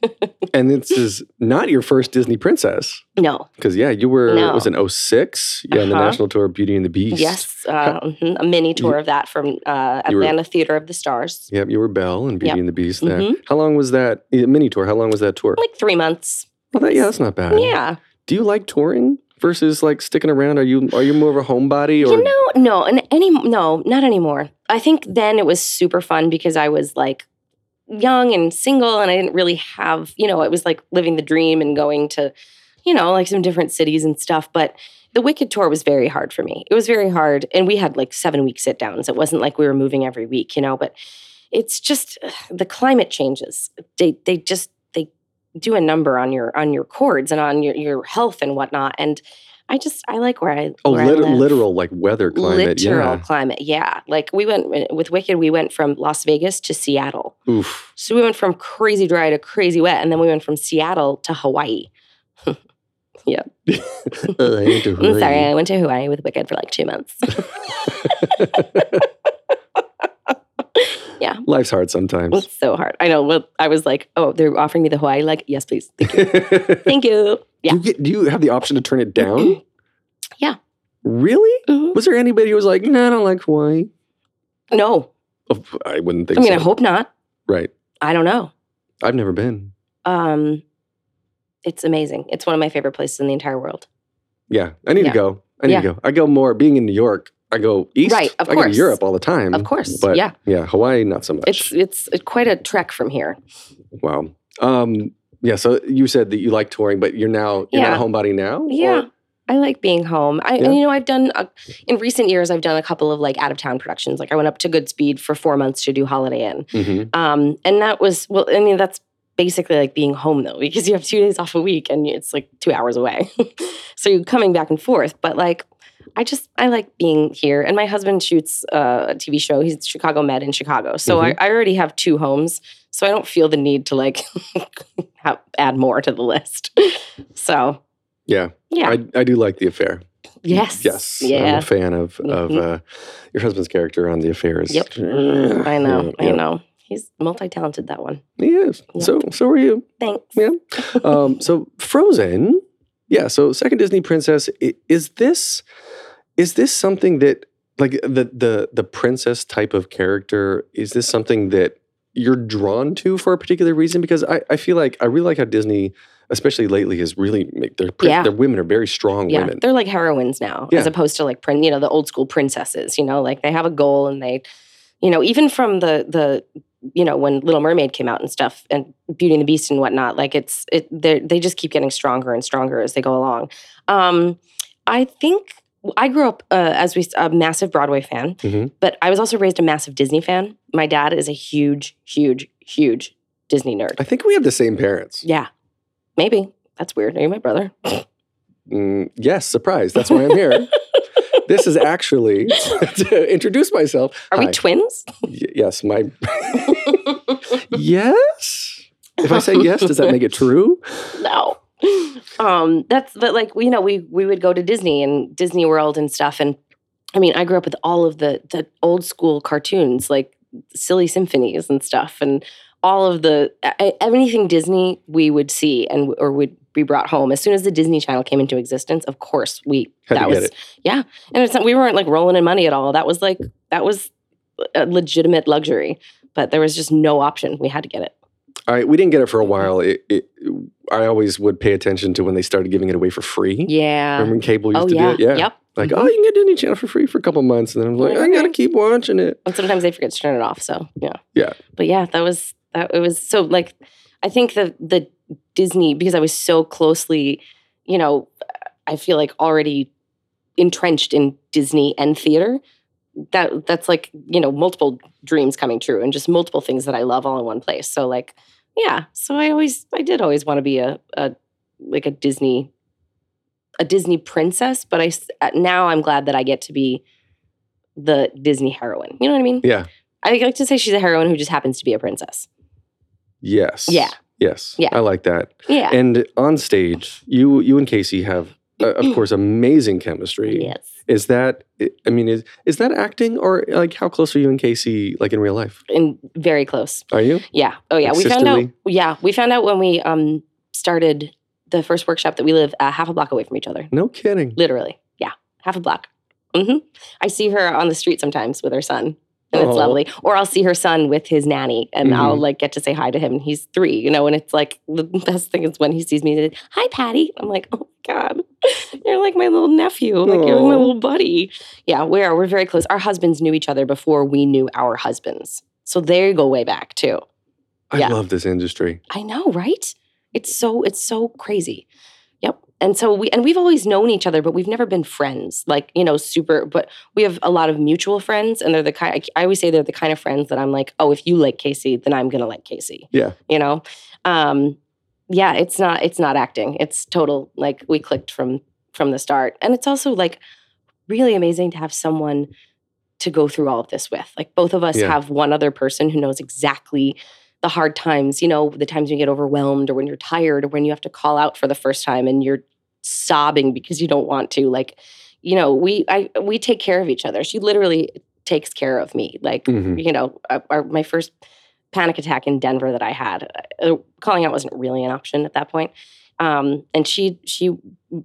[LAUGHS] and this is not your first Disney princess. no Because, yeah, you were, No. was in 06. Yeah, on the Uh-huh. national tour of Beauty and the Beast. yes uh, mhm, a mini tour of that from uh you were- atlanta theater of the stars Yep, you were Belle and Beauty Yep. and the Beast there. Mhm. How long was that mini tour? How long was that tour? like three months Well, that, yeah, that's not bad. yeah Do you like touring versus like sticking around? Are you are you more of a homebody or You know, no, and any no, not anymore. I think then it was super fun because I was like young and single and I didn't really have, you know, it was like living the dream and going to, you know, like some different cities and stuff, but the Wicked tour was very hard for me. It was very hard and we had like 7 week sit downs. It wasn't like we were moving every week, you know, but it's just the climate changes. They they just they do a number on your on your cords and on your your health and whatnot and I just I like where I oh where I lit- live literal like weather climate? literal yeah. climate. Yeah. Like we went with Wicked, we went from Las Vegas to Seattle. Oof. So we went from crazy dry to crazy wet. And then we went from Seattle to Hawaii. [LAUGHS] yeah. [LAUGHS] Uh, I ain't too I'm sorry. I went to Hawaii with Wicked for like two months. [LAUGHS] Life's hard sometimes. it's so hard. I know. Well, I was like, oh, they're offering me the Hawaii. Like, yes, please. Thank you. [LAUGHS] Thank you. Yeah. Do you, get, do you have the option to turn it down? Yeah. Really? Mhm. Was there anybody who was like, no, I don't like Hawaii? No. Oh, I wouldn't think I mean, so. I hope not. Right. I don't know. I've never been. Um, it's amazing. It's one of my favorite places in the entire world. Yeah. I need Yeah. to go. I need Yeah. to go. I go more being in New York. I go east. Right, of I go to. Europe all the time. Of course, But yeah. Yeah. Hawaii, not so much. It's it's quite a trek from here. wow. Um, yeah. So you said that you like touring, but you're now, you're Yeah. not a homebody now? Yeah. I like being home. I, Yeah. you know, I've done a, in recent years. I've done a couple of like out of town productions. Like I went up to Goodspeed for four months to do Holiday Inn, hmm um, and that was well. I mean, that's basically like being home though, [LAUGHS] because you have two days off a week and it's like two hours away. [LAUGHS] so you're coming back and forth. But like, I just I like being here. And my husband shoots uh, a TV show. He's Chicago Med in Chicago, so I, I already have two homes. So I don't feel the need to like [LAUGHS] have, add more to the list. [LAUGHS] So Yeah. yeah, I, I do like The Affair. yes, Yes. I'm yeah. a fan of, of Mhm. uh, your husband's character on The Affairs. Yep. I know, Yeah. I know. He's multi-talented. That one. He is. Yep. So, so are you. Thanks. Yeah. um, so Frozen, yeah. So second Disney princess is this is this something that like the the the princess type of character is this something that you're drawn to for a particular reason? Because I, I feel like I really like how Disney, especially lately, has really their Yeah. their women are very strong yeah, women. they're like heroines now, as opposed to like you know the old school princesses. You know, like they have a goal and they, you know, even from the the you know when Little Mermaid came out and stuff and Beauty and the Beast and whatnot. Like it's it they they just keep getting stronger and stronger as they go along. Um, I think I grew up uh, as we a massive Broadway fan, Mhm. but I was also raised a massive Disney fan. My dad is a huge, huge, huge Disney nerd. I think we have the same parents. Yeah, maybe that's weird. Are you my brother? [LAUGHS] Mm, yes, surprise. That's why I'm here. [LAUGHS] this is actually [LAUGHS] to introduce myself. Are we twins? Y- yes, my yes. If I say yes, does that make it true? no. Um, that's but like you know we we would go to Disney and Disney World and stuff, and I mean I grew up with all of the the old school cartoons like silly symphonies and stuff, and all of the anything Disney we would see and or would be brought home as soon as the Disney Channel came into existence. Of course, we Had to that get was it. yeah, and it's not, we weren't like rolling in money at all. That was like that was a legitimate luxury, but there was just no option. We had to get it. All right, we didn't get it for a while. It, it, I always would pay attention to when they started giving it away for free. Yeah. Remember when cable used Oh to yeah. do it? Yeah. Yep. Like, Mhm. oh, you can get Disney Channel for free for a couple months. And then I'm like, I gotta keep watching it. And sometimes they forget to turn it off. So yeah. Yeah. But yeah, that was that it was so like I think the the Disney because I was so closely, you know, I feel like already entrenched in Disney and theater. That that's like, you know, multiple dreams coming true and just multiple things that I love all in one place. So like, yeah. So I always I did always want to be a a like a Disney a Disney princess, but I now I'm glad that I get to be the Disney heroine. You know what I mean? Yeah. I like to say she's a heroine who just happens to be a princess. Yes. Yeah. Yes. Yeah. I like that. Yeah. And on stage, you you and Caissie have, uh, of course, amazing chemistry. yes. Is that? I mean, is is that acting or like how close are you and Caissie like in real life? In very close. Are you? Yeah. Oh yeah. Like we found out. Yeah. We found out when we um started the first workshop that we live uh, half a block away from each other. No kidding. Literally. Yeah. Half a block. hmm I see her on the street sometimes with her son. And it's Aw. lovely. Or I'll see her son with his nanny and I'll Mhm. like get to say hi to him. And he's three, you know, and it's like [LAUGHS] the best thing is when he sees me, like, hi, Patti. I'm like, oh my God, [LAUGHS] you're like my little nephew. Like you're my little buddy. Yeah, we are. We're very close. Our husbands knew each other before we knew our husbands. So they go way back too. I Yeah. love this industry. I know, right? It's so it's so crazy. Yep. And so we and we've always known each other, but we've never been friends. Like you know, super. But we have a lot of mutual friends, and they're the kind. I always say they're the kind of friends that I'm like, oh, if you like Caissie, then I'm gonna like Caissie. Yeah. You know. Um, yeah. It's not. It's not acting. It's total. Like we clicked from from the start, and it's also like really amazing to have someone to go through all of this with. Like both of us Yeah. have one other person who knows exactly the hard times, you know, the times you get overwhelmed or when you're tired or when you have to call out for the first time and you're sobbing because you don't want to. Like, you know, we I we take care of each other. She literally takes care of me. Like, Mhm. you know, uh, our, my first panic attack in Denver that I had, uh, calling out wasn't really an option at that point. Um, and she she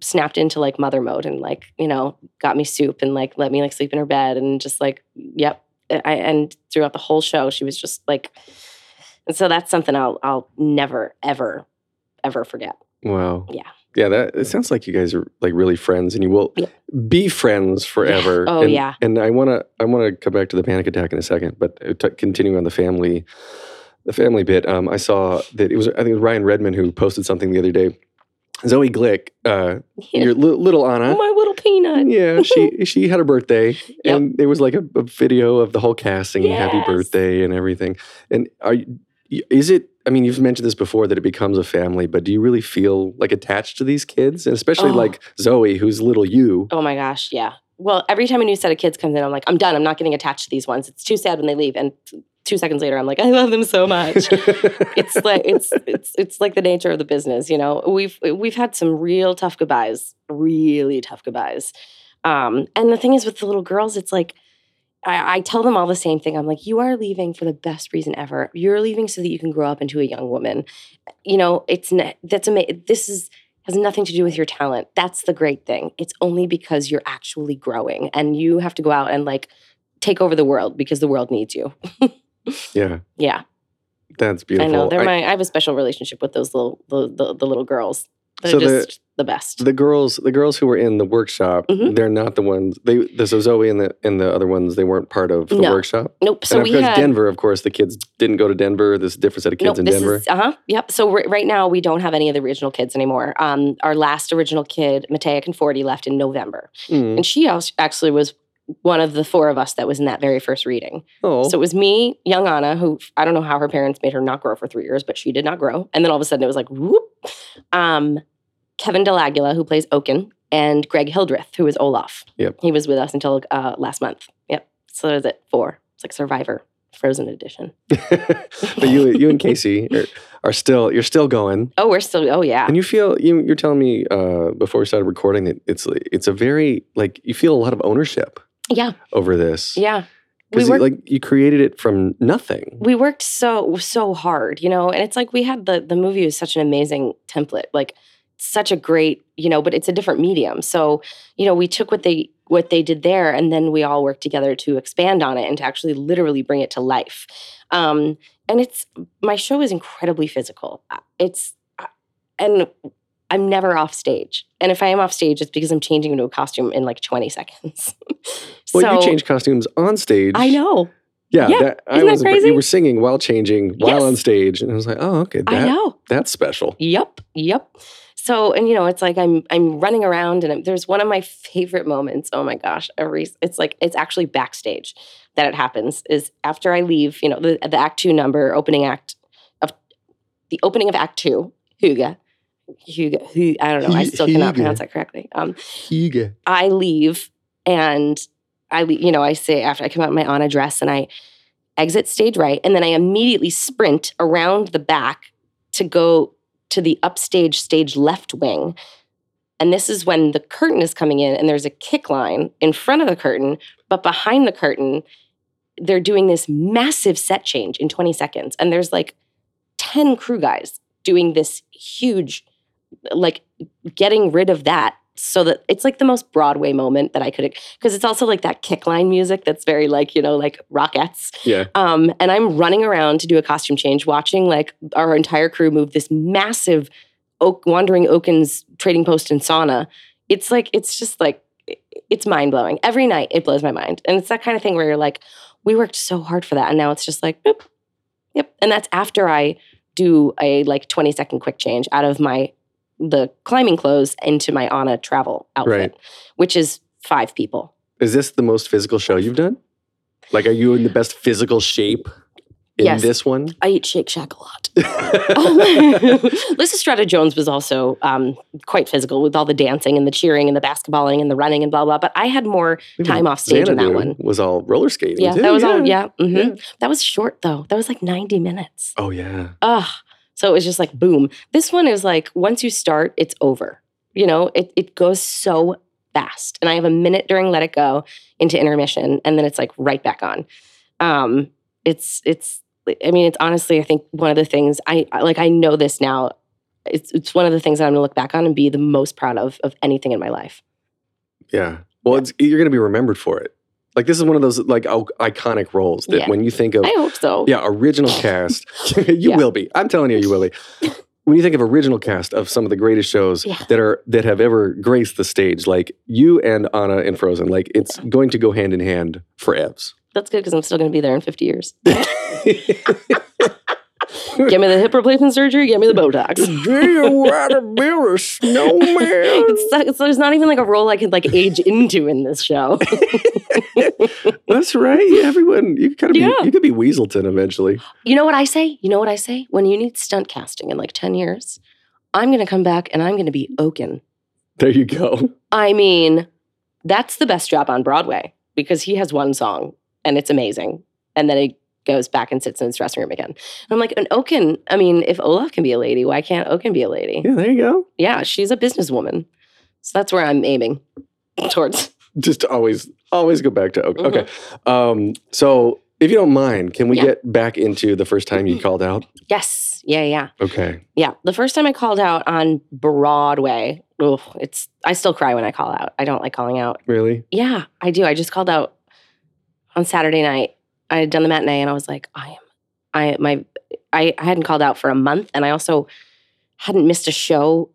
snapped into like mother mode and like you know got me soup and like let me like sleep in her bed and just like yep. I, and throughout the whole show, she was just like, and so that's something I'll I'll never ever ever forget. Wow. Yeah. Yeah, that it sounds like you guys are like really friends, and you will Yeah. be friends forever. Oh, and, yeah. And I want to I want to come back to the panic attack in a second, but uh, t- continuing on the family, the family bit. Um, I saw that it was I think it was Ryan Redman who posted something the other day. Zoe Glick, uh, your li- little Anna. my little peanut. Yeah, she [LAUGHS] she had a birthday, Yep. and there was like a, a video of the whole cast singing "Happy Birthday" and everything. And are you, is it? I mean, you've mentioned this before that it becomes a family, but do you really feel like attached to these kids, and especially Oh. like Zoe, who's little you? Oh my gosh, yeah. Well, every time a new set of kids comes in, I'm like, I'm done. I'm not getting attached to these ones. It's too sad when they leave. And two seconds later, I'm like, I love them so much. [LAUGHS] it's like it's it's it's like the nature of the business, you know. We've we've had some real tough goodbyes, really tough goodbyes. Um, and the thing is with the little girls, it's like I, I tell them all the same thing. I'm like, you are leaving for the best reason ever. You're leaving so that you can grow up into a young woman. You know, it's ne- that's amazing. This is has nothing to do with your talent. That's the great thing. It's only because you're actually growing, and you have to go out and like take over the world because the world needs you. [LAUGHS] yeah, Yeah. that's beautiful. I know they're I- my. I have a special relationship with those little the the, the little girls. They're So the- just the, best. the girls, the girls who were in the workshop, Mhm. they're not the ones. They the so Zoe and the and the other ones, they weren't part of the No. workshop. nope. So and we had Denver, of course, the kids didn't go to Denver. There's a different set of kids nope, in Denver. uh huh. Yep. So ri- right now we don't have any of the original kids anymore. Um, our last original kid, Mattea Conforti, left in November, Mm. and she actually was one of the four of us that was in that very first reading. Oh, So it was me, young Anna, who I don't know how her parents made her not grow for three years, but she did not grow. And then all of a sudden it was like, whoop. Um, Kevin Del Aguila, who plays Oaken, and Greg Hildreth, who is Olaf. Yep. He was with us until uh, last month. Yep. So there's it four. It's like Survivor, Frozen edition. [LAUGHS] but you you and Caissie are, are still you're still going, Oh, we're still. Oh yeah. and you feel you you're telling me uh, before we started recording that it's it's a very like you feel a lot of ownership yeah. over this. Yeah. Because like you created it from nothing. we worked so so hard, you know, and it's like we had the the movie was such an amazing template, like such a great, you know, but it's a different medium. So, you know, we took what they what they did there, and then we all worked together to expand on it and to actually literally bring it to life. Um, and it's my show is incredibly physical. Uh, It's uh, and I'm never off stage, and if I am off stage, it's because I'm changing into a costume in like 20 seconds. [LAUGHS] Well, you change costumes on stage. I know. Yeah, Yeah, that, I isn't that was. but crazy? You were singing while changing while Yes. on stage, and I was like, oh, okay, I know. that's special. Yep, yep. So, and you know, it's like I'm I'm running around, and there's one of my favorite moments. Oh my gosh, every it's like it's actually backstage that it happens. Is after I leave, you know, the the Act Two number, opening act of the opening of Act Two, Huga, Huga, Hu- I don't know. I still cannot Huga. pronounce that correctly. Um, Higa. I leave and I, you know, I say after I come out in my Anna dress and I exit stage right, and then I immediately sprint around the back to go to the upstage stage left wing. And this is when the curtain is coming in, and there's a kick line in front of the curtain, but behind the curtain, they're doing this massive set change in 20 seconds. And there's like 10 crew guys doing this huge, like getting rid of that so that it's like the most Broadway moment that I could because it's also like that kick line music that's very like, you know, like Rockettes. Yeah. Um, and I'm running around to do a costume change, watching like our entire crew move this massive oak wandering Oaken's trading post and sauna. It's like it's just like it's mind blowing. Every night it blows my mind. And it's that kind of thing where you're like, we worked so hard for that. And now it's just like, boop, yep. And that's after I do a like 20 second quick change out of my the climbing clothes into my Anna travel outfit, Right. which is five people. Is this the most physical show you've done? Like, are you in the best physical shape in Yes. this one? I eat Shake Shack a lot. [LAUGHS] [LAUGHS] Lysistrata Jones was also um, quite physical with all the dancing and the cheering and the basketballing and the running and blah blah. But I had more time off stage in that one. Was all roller skating. Yeah, too, that was all. Yeah, mhm. Yeah. that was short though. That was like ninety minutes. Oh yeah. Ugh. So it was just like boom. This one is like once you start, it's over. You know, it it goes so fast. And I have a minute during Let It Go into intermission, and then it's like right back on. Um, it's it's. I mean, it's honestly, I think one of the things I like. I know this now. It's it's one of the things that I'm gonna look back on and be the most proud of of anything in my life. Yeah. Well, it's, you're going to be remembered for it. Like this is one of those like o- iconic roles that Yeah. when you think of I hope so. yeah original [LAUGHS] cast, [LAUGHS] you Yeah. will be. I'm telling you, you will be. [LAUGHS] When you think of original cast of some of the greatest shows Yeah. that are that have ever graced the stage, like you and Anna in Frozen, like it's going to go hand in hand for Evs. That's good because I'm still gonna be there in 50 years. Give me the hip replacement surgery. Give me the Botox. Do you want to build a snowman? it's, it's, there's not even like a role I could like age into in this show. [LAUGHS] That's right. Everyone, you could be, Yeah. you could be Weselton eventually. you know what I say? You know what I say? When you need stunt casting in like 10 years, I'm going to come back and I'm going to be Oaken. There you go. I mean, that's the best job on Broadway because he has one song and it's amazing. And then he goes back and sits in his dressing room again. And I'm like, an Oaken, I mean, if Olaf can be a lady, why can't Oaken be a lady? Yeah, there you go. Yeah, she's a businesswoman. So that's where I'm aiming towards. Just always, always go back to okay. Mhm. Okay. Um, so, if you don't mind, can we Yeah. get back into the first time you called out? Yes. Yeah, yeah. Okay. Yeah. The first time I called out on Broadway, oh, it's I still cry when I call out. I don't like calling out. Really? Yeah, I do. I just called out on Saturday night. I had done the matinee and I was like, I am I my I, I hadn't called out for a month and I also hadn't missed a show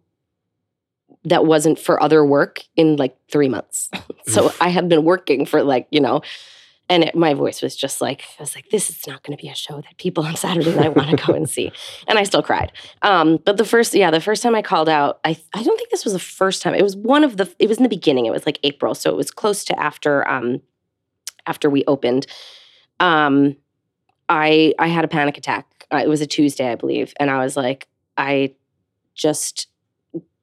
that wasn't for other work in like three months. [LAUGHS] so I had been working for like, you know, and it, my voice was just like, I was like, this is not going to be a show that people on Saturday night want to go and see. And I still cried. Um, but the first, yeah, the first time I called out, I, I don't think this was the first time. It was one of the, it was in the beginning. It was like April. So it was close to after, um, after we opened. Um, I, I had a panic attack. Uh, it was a Tuesday, I believe. And I was like, I just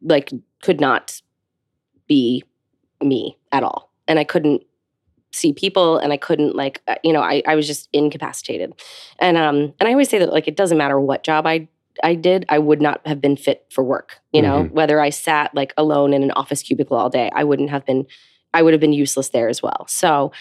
like could not be me at all. And I couldn't see people and I couldn't like uh, you know I, I was just incapacitated and um and I always say that like it doesn't matter what job I I did I would not have been fit for work you know Mhm. whether I sat like alone in an office cubicle all day I wouldn't have been I would have been useless there as well so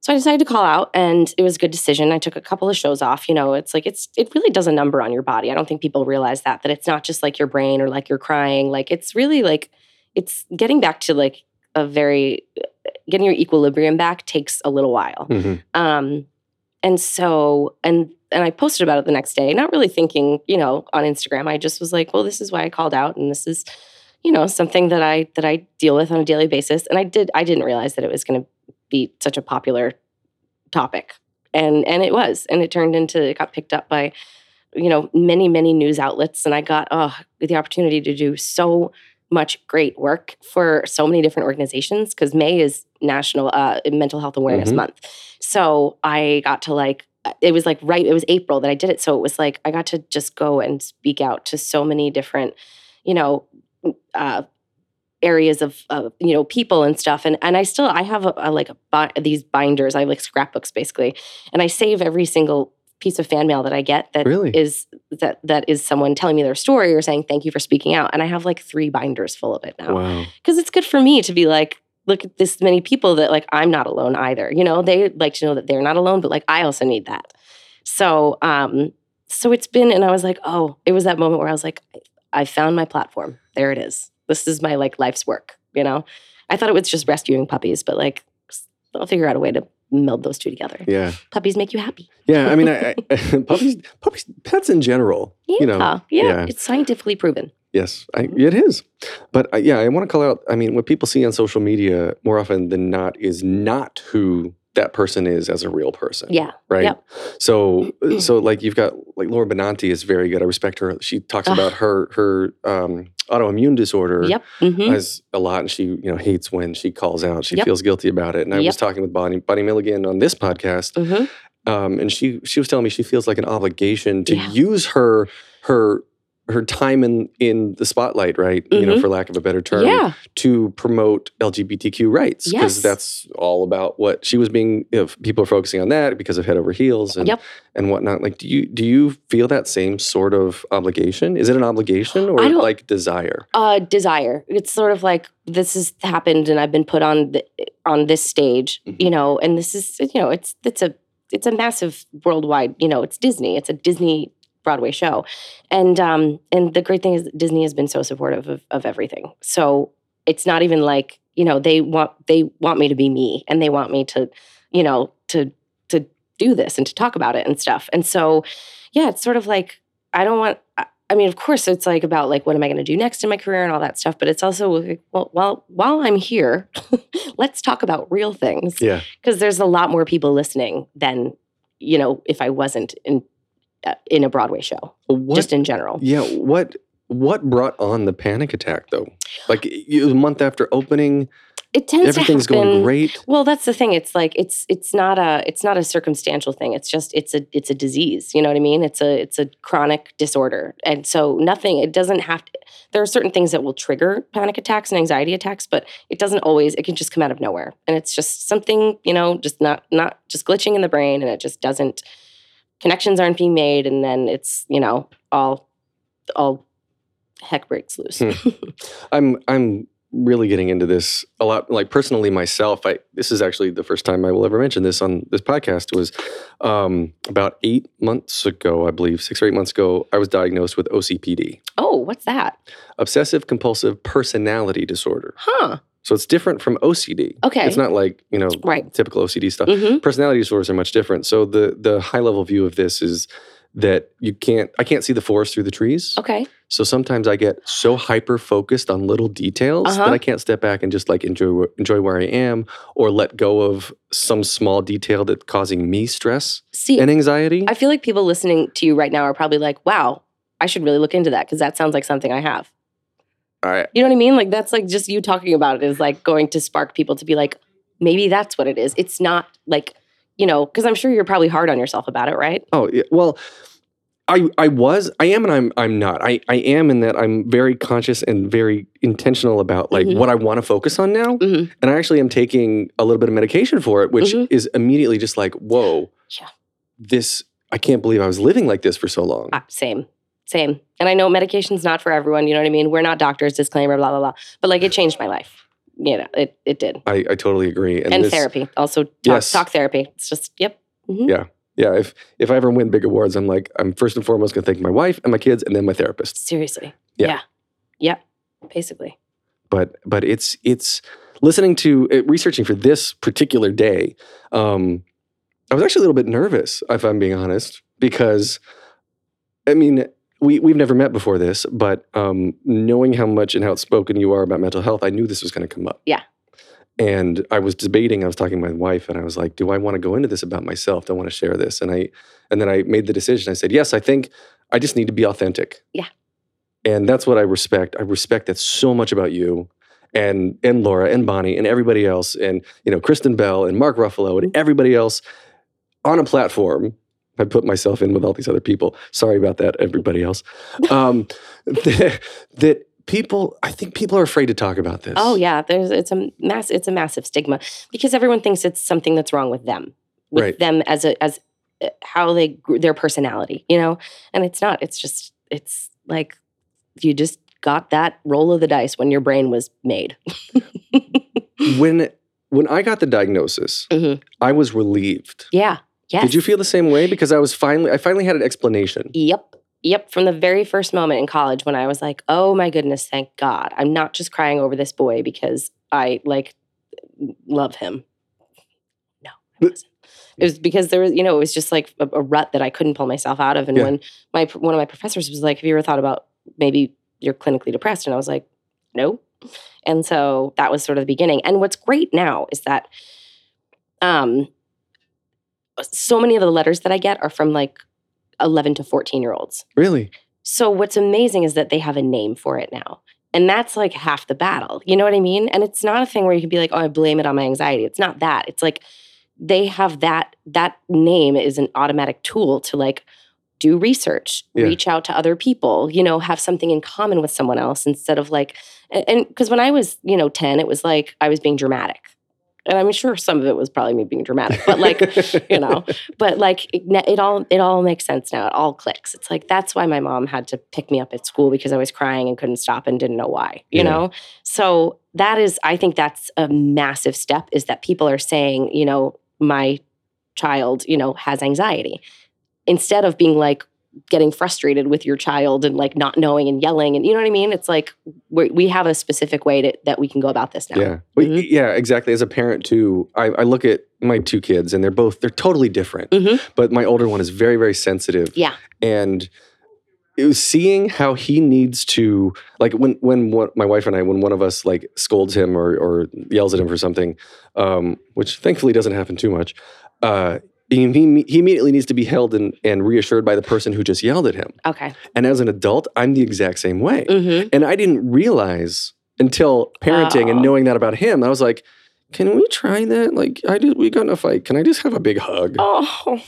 so I decided to call out, and it was a good decision. I took a couple of shows off. You know, it's like it's it really does a number on your body. I don't think people realize that that it's not just like your brain or like you're crying. Like it's really like it's getting back to like a very getting your equilibrium back takes a little while. Mhm. Um, and so and and I posted about it the next day, not really thinking, you know, on Instagram. I just was like, well, this is why I called out, and this is, you know, something that I that I deal with on a daily basis. And I did I didn't realize that it was going to be such a popular topic, and and it was, and it turned into it got picked up by, you know, many many news outlets, and I got oh the opportunity to do so much great work for so many different organizations because May is National uh, Mental Health Awareness Mhm. Month. So I got to like, it was like right, it was April that I did it. So it was like, I got to just go and speak out to so many different, you know, uh, areas of, of you know people and stuff. And and I still I have a, a like a these binders. I have like scrapbooks basically. And I save every single piece of fan mail that I get that Really? is that that is someone telling me their story or saying thank you for speaking out. And I have like three binders full of it now. Wow. because it's good for me to be like look at this many people that like i'm not alone either. You know they like to know that they're not alone but like i also need that. So um so it's been and i was like oh it was that moment where i was like i found my platform. There it is this is my like life's work you know i thought it was just rescuing puppies but like i'll figure out a way to meld those two together Yeah. puppies make you happy Yeah. I mean, I, I, [LAUGHS] [LAUGHS] puppies, puppies, pets in general. yeah You know. yeah, yeah. it's scientifically proven Yes, I, it is. But uh, yeah, I want to call out. I mean, what people see on social media more often than not is not who that person is as a real person. yeah Right. Yep. So, [CLEARS THROAT] so like you've got like Laura Benanti is very good. I respect her. She talks Ugh. about her her um, autoimmune disorder. yep hmm As a lot, and she you know hates when she calls out. She Yep. feels guilty about it. And I Yep. was talking with Bonnie Bonnie Milligan on this podcast, hmm um, and she she was telling me she feels like an obligation to Yeah. use her her her time in in the spotlight, right? You know, Mhm. for lack of a better term, yeah to promote LGBTQ rights because Yes. that's all about what she was being. If people are focusing on that because of head over heels and Yep. and whatnot. Like, do you do you feel that same sort of obligation? Is it an obligation or like desire? uh desire it's sort of like this has happened and i've been put on the, on this stage Mhm. you know and this is you know it's it's a it's a massive worldwide you know it's disney it's a disney broadway show and um and the great thing is disney has been so supportive of, of everything so it's not even like you know they want they want me to be me and they want me to you know to to do this and to talk about it and stuff and so yeah it's sort of like i don't want I- mean, of course, it's like about like what am I going to do next in my career and all that stuff. But it's also like, well, while while I'm here, [LAUGHS] let's talk about real things Yeah. because there's a lot more people listening than you know if I wasn't in Uh, in a Broadway show, What, just in general. yeah. What what brought on the panic attack though? Like a month after opening, It tends everything's to happen. going great. Well, that's the thing. It's like it's it's not a it's not a circumstantial thing. It's just it's a it's a disease. You know what I mean? It's a it's a chronic disorder, and so nothing. It doesn't have to. There are certain things that will trigger panic attacks and anxiety attacks, but it doesn't always. It can just come out of nowhere, and it's just something you know, just not not just glitching in the brain, and it just doesn't. Connections aren't being made, and then it's you know all all heck breaks loose. Hmm. [LAUGHS] I'm I'm really getting into this a lot. Like personally, myself, I this is actually the first time I will ever mention this on this podcast. Was um, about eight months ago, I believe, six or eight months ago. I was diagnosed with OCPD, oh, what's that? obsessive compulsive personality disorder. Huh? So it's different from OCD. Okay. It's not like you know Right. typical OCD stuff. hmm Personality disorders are much different. So the the high level view of this is that you can't I can't see the forest through the trees. Okay. So sometimes I get so hyper focused on little details Uh-huh. that I can't step back and just like enjoy enjoy where I am or let go of some small detail that's causing me stress See, and anxiety. I feel like people listening to you right now are probably like, wow, I should really look into that because that sounds like something I have. I, You know what I mean? Like, that's like just you talking about it is like going to spark people to be like, maybe that's what it is. It's not like, you know, because I'm sure you're probably hard on yourself about it, right? oh yeah, well, I I was I am and I'm I'm not. I I am in that I'm very conscious and very intentional about like Mhm. what I want to focus on now. Mhm. And I actually am taking a little bit of medication for it, which Mhm. is immediately just like, whoa, Yeah. this I can't believe I was living like this for so long. Ah, same, same. And I know medication's not for everyone. You know what I mean? We're not doctors, disclaimer, blah, blah, blah. But like, it changed my life. you know, it it did. I, I totally agree. And, this- therapy, also talk, Yes. talk therapy. It's just yep. Mhm. Yeah. Yeah. If if I ever win big awards, I'm like, I'm first and foremost gonna thank my wife and my kids and then my therapist. Seriously. Yeah. Yeah. Yep. Basically. But but it's it's listening to uh, researching for this particular day. Um, I was actually a little bit nervous, if I'm being honest, because I mean, we we've never met before this, but um, knowing how much and how outspoken you are about mental health, I knew this was going to come up. Yeah. And I was debating. I was talking to my wife, and I was like, "Do I want to go into this about myself? Do I want to share this?" And I, and then I made the decision. I said, "Yes, I think I just need to be authentic." Yeah. And that's what I respect. I respect that so much about you, and and Laura and Bonnie and everybody else, and you know Kristen Bell and Mark Ruffalo and everybody else on a platform. I put myself in with all these other people. Sorry about that, everybody else. Um, [LAUGHS] that, that people, I think people are afraid to talk about this. Oh yeah, there's it's a mass it's a massive stigma because everyone thinks it's something that's wrong with them, with Right. them as a as uh, how they their personality, you know, and it's not. It's just it's like you just got that roll of the dice when your brain was made. [LAUGHS] When when I got the diagnosis, Mhm. I was relieved. Yeah. Yes. Did you feel the same way? Because I was finally, I finally had an explanation. Yep. Yep. From the very first moment in college when I was like, oh my goodness, thank God. I'm not just crying over this boy because I like love him. No, I wasn't. It was because there was, you know, it was just like a, a rut that I couldn't pull myself out of. And Yeah. when my one of my professors was like, "Have you ever thought about maybe you're clinically depressed?" And I was like, "No." And so that was sort of the beginning. And what's great now is that, um, so many of the letters that I get are from like 11 to 14 year olds. Really? So what's amazing is that they have a name for it now. And that's like half the battle. You know what I mean? And it's not a thing where you can be like, "Oh, I blame it on my anxiety." It's not that. It's like they have that that name is an automatic tool to like do research, Yeah. reach out to other people, you know, have something in common with someone else instead of like and because when I was, you know, 10, it was like I was being dramatic. And I'm sure some of it was probably me being dramatic, but like you know [LAUGHS] but like it, it all it all makes sense now. It all clicks. It's like that's why my mom had to pick me up at school because i was crying and couldn't stop and didn't know why you Yeah. know? So that is i think that's a massive step is that people are saying you know my child you know has anxiety. Instead of being like getting frustrated with your child and like not knowing and yelling and you know what i mean it's like we we have a specific way to, that we can go about this now Yeah. Well, Mhm. y- yeah, exactly. As a parent too, I, I look at my two kids and they're both, they're totally different. Mhm. But my older one is very, very sensitive. Yeah. And it was seeing how he needs to, like when, when one, my wife and I, when one of us like scolds him or, or yells at him for something, um, which thankfully doesn't happen too much, uh, he, he immediately needs to be held and, and reassured by the person who just yelled at him. okay And as an adult, I'm the exact same way. hmm And I didn't realize until parenting Oh. and knowing that about him. I was like, can we try that? Like, I did, we got in a fight. Can I just have a big hug? oh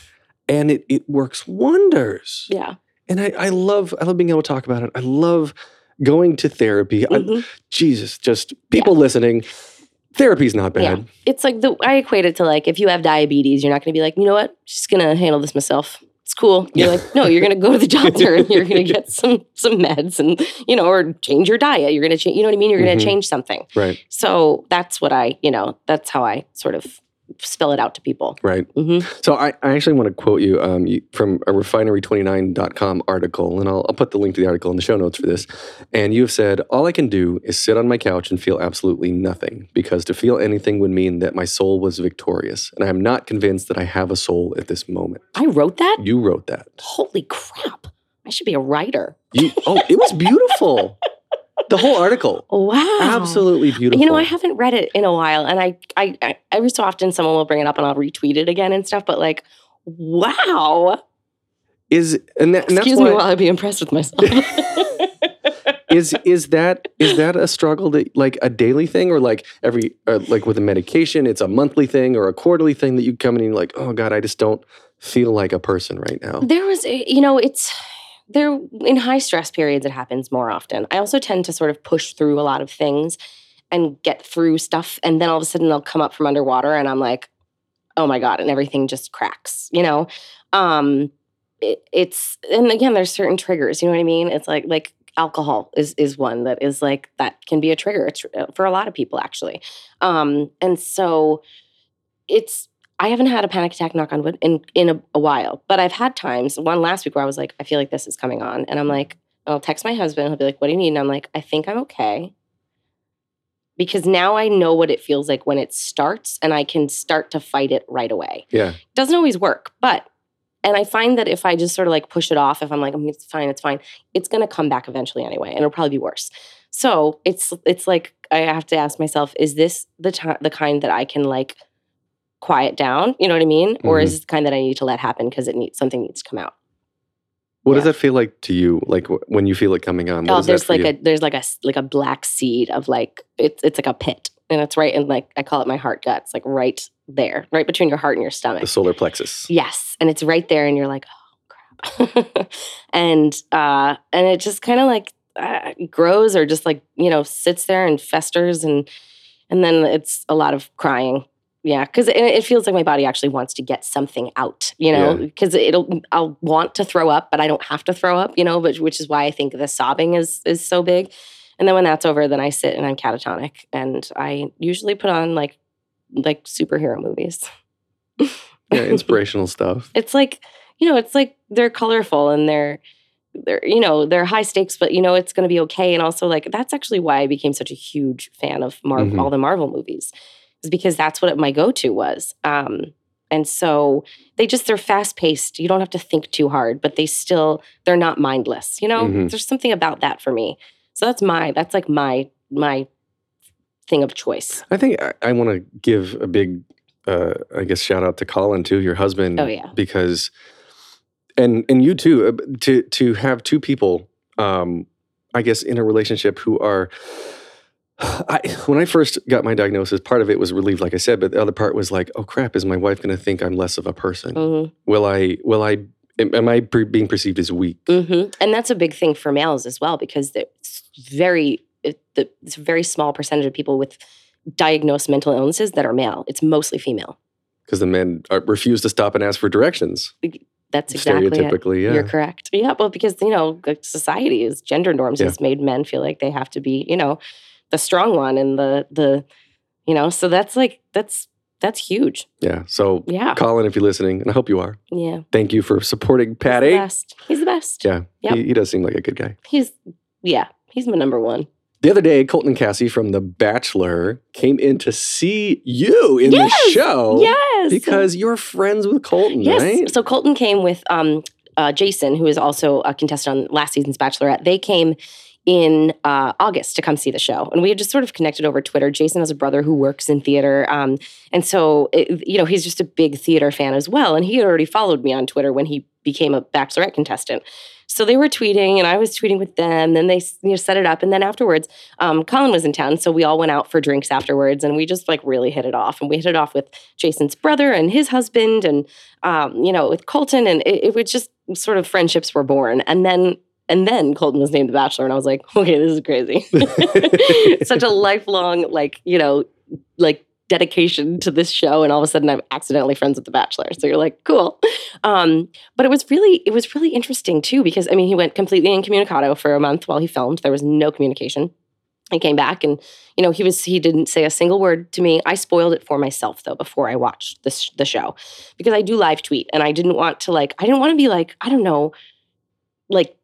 And it, it works wonders. yeah And I, I love, I love being able to talk about it. I love going to therapy. I- Mhm. Jesus, just people listening. Therapy's not bad. Yeah. it's like the I equate it to like if you have diabetes, you're not going to be like, you know what, just gonna handle this myself. It's cool. You're like, no, you're gonna go to the doctor and you're gonna get [LAUGHS] some some meds and you know, or change your diet. You're gonna change. You know what I mean? You're gonna mm-hmm. change something. Right, So that's what I, you know, that's how I sort of spell it out to people. right. hmm So I, I actually want to quote you, um, you from a refinery29.com article, and I'll, I'll put the link to the article in the show notes for this. And you have said, All I can do is sit on my couch and feel absolutely nothing, because to feel anything would mean that my soul was victorious. And I am not convinced that I have a soul at this moment. I wrote that. You wrote that. Holy crap! I should be a writer. You, oh, it was beautiful. [LAUGHS] the whole article. Wow. Absolutely beautiful. You know, I haven't read it in a while, and I, I, I, every so often someone will bring it up, and I'll retweet it again and stuff. But like, wow! is and, that, and that's Excuse why, me while I be impressed with myself. [LAUGHS] [LAUGHS] is is that is that a struggle that like a daily thing or like every uh, like with a medication it's a monthly thing or a quarterly thing that you come in and you're like oh god i just don't feel like a person right now there was, you know, it's there in high stress periods. It happens more often. I also tend to sort of push through a lot of things and get through stuff, and then all of a sudden they'll come up from underwater, and I'm like, oh my god, and everything just cracks. You know, um, it, it's and again, there's certain triggers. You know what I mean? It's like like alcohol is is one that is like that can be a trigger uh, for a lot of people actually um and so it's i haven't had a panic attack knock on wood in in a, a while but i've had times one last week where i was like i feel like this is coming on and i'm like i'll text my husband he'll be like what do you need? And i'm like i think i'm okay. Because now i know what it feels like when it starts and i can start to fight it right away. Yeah. it doesn't always work but and i find that if i just sort of like push it off if i'm like "Mm, it's fine it's fine it's going to come back eventually anyway and it'll probably be worse. So it's it's like i have to ask myself is this the time the kind that i can like quiet down you know what i mean or Mhm. is the kind that i need to let happen because it needs something needs to come out What does Yeah. that feel like to you? Like when you feel it coming on? What oh there's like you? a there's like a like a black seed of like it's it's like a pit and it's right in like i call it my heart gut it's like right there right between your heart and your stomach the solar plexus. Yes, and it's right there, and you're like, oh crap, [LAUGHS] and uh, and it just kind of like uh, grows or just like you know sits there and festers, and and then it's a lot of crying. Yeah, because it, it feels like my body actually wants to get something out, you know, Yeah. because it'll I'll want to throw up, but I don't have to throw up, you know, but which is why I think the sobbing is is so big. And then when that's over, then I sit and I'm catatonic, and I usually put on like like superhero movies. Yeah, [LAUGHS] inspirational stuff. it's like you know it's like they're colorful and they're they're you know they're high stakes but you know it's going to be okay and also like that's actually why i became such a huge fan of marvel Mhm. all the marvel movies is because that's what my go-to was um and so they just they're fast paced you don't have to think too hard but they still they're not mindless you know Mhm. there's something about that for me so that's my that's like my my thing of choice I think I, I want to give a big, uh, I guess, shout out to Colin too, your husband. Oh, yeah. because, and and you too, uh, to to have two people, um, I guess, in a relationship who are. [SIGHS] I, when I first got my diagnosis, part of it was relief, like I said, but the other part was like, "Oh crap! Is my wife going to think I'm less of a person? Mhm. Will I? Will I? Am, I pre- being perceived as weak?" hmm And that's a big thing for males as well because it's very it, the, it's a very small percentage of people with diagnosed mental illnesses that are male. It's mostly female. Because the men are, refuse to stop and ask for directions. That's exactly it. Stereotypically, yeah. You're correct. Yeah, well, because you know, society is gender norms Yeah. has made men feel like they have to be, you know, the strong one and the the, you know, so that's like that's that's huge. Yeah. So, Yeah, Colin, if you're listening, and I hope you are, yeah. thank you for supporting He's Patti. the best. He's the best. Yeah, Yep. he, he does seem like a good guy. He's yeah. He's my number one. The other day, Colton and Cassie from The Bachelor came in to see you in Yes! the show. Yes, Because you're friends with Colton, Yes. right? So Colton came with um, uh, Jason, who is also a contestant on last season's Bachelorette. They came in uh, August to come see the show, and we had just sort of connected over Twitter. Jason has a brother who works in theater, um, and so it, you know he's just a big theater fan as well. And he had already followed me on Twitter when he became a Bachelorette contestant. So they were tweeting, and I was tweeting with them. Then they you know, set it up, and then afterwards, um, Colin was in town, so we all went out for drinks afterwards, and we just like really hit it off. And we hit it off with Jason's brother and his husband, and um, you know, with Colton, and it, it was just sort of friendships were born. And then and then Colton was named the Bachelor, and I was like, [LAUGHS] okay, this is crazy. [LAUGHS] Such a lifelong, like you know, like dedication to this show, and all of a sudden I'm accidentally friends with the Bachelor. So you're like, cool. Um, but it was really, it was really interesting too because I mean, he went completely incommunicado for a month while he filmed. There was no communication. He came back and you know he was he didn't say a single word to me. I spoiled it for myself though before I watched this the show because I do live tweet and I didn't want to like I didn't want to be like I don't know like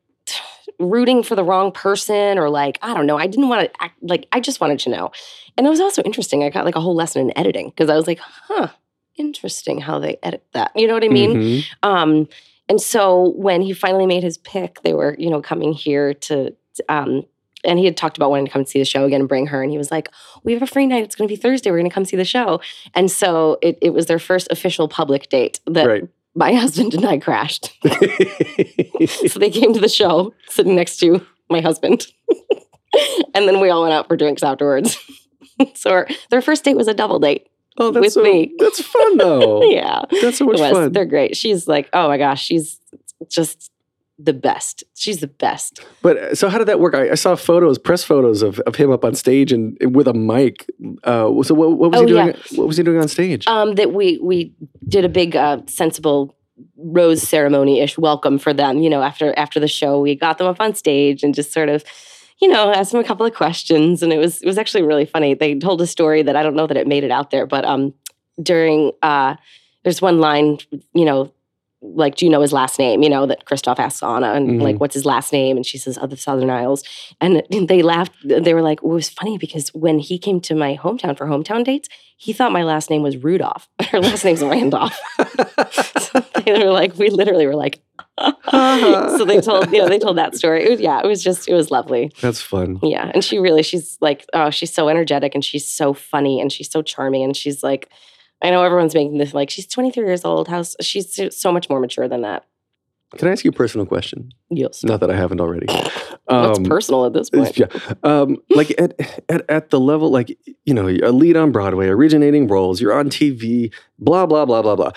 rooting for the wrong person or like I don't know. I didn't want to act like I just wanted to know. And it was also interesting. I got like a whole lesson in editing because I was like, huh, interesting how they edit that. You know what I mean? Mhm. Um, and so when he finally made his pick, they were, you know, coming here to, um, and he had talked about wanting to come see the show again and bring her. And he was like, We have a free night. It's going to be Thursday. We're going to come see the show. And so it, it was their first official public date that Right. My [LAUGHS] husband and I crashed. [LAUGHS] so they came to the show sitting next to my husband. [LAUGHS] and then we all went out for drinks afterwards. so our, their first date was a double date. oh, that's With so, me. That's fun though. Yeah. That's so much fun. They're great. She's like, oh my gosh, she's just the best. She's the best. But uh, so how did that work? I, I saw photos, press photos of, of him up on stage and with a mic. Uh, so what, what was Oh, he doing? yeah. What was he doing on stage? Um, that we we did a big uh, sensible rose ceremony ish welcome for them. You know, after after the show, we got them up on stage and just sort of, you know, asked them a couple of questions, and it was it was actually really funny. They told a story that I don't know that it made it out there, but um, during uh, there's one line, you know, like, do you know his last name? You know, that Kristoff asks Anna, and Mhm. like, what's his last name? And she says, of the Southern Isles. And [LAUGHS] they laughed. They were like, well, it was funny because when he came to my hometown for hometown dates, he thought my last name was Rudolph. [LAUGHS] Her last name's Randolph. [LAUGHS] so they were like, we literally were like, so they told, you know, they told that story. It was, yeah, it was just, it was lovely. That's fun. Yeah. And she really, she's like, oh, she's so energetic and she's so funny and she's so charming. And she's like, I know everyone's making this like, she's 23 years old. How's she's so- much more mature than that. Can I ask you a personal question? Yes. Not that I haven't already. [LAUGHS] That's Um, personal at this point. [LAUGHS] Yeah. Um, like at, at at the level, like you know, a lead on Broadway, originating roles, you're on TV, blah blah blah blah blah.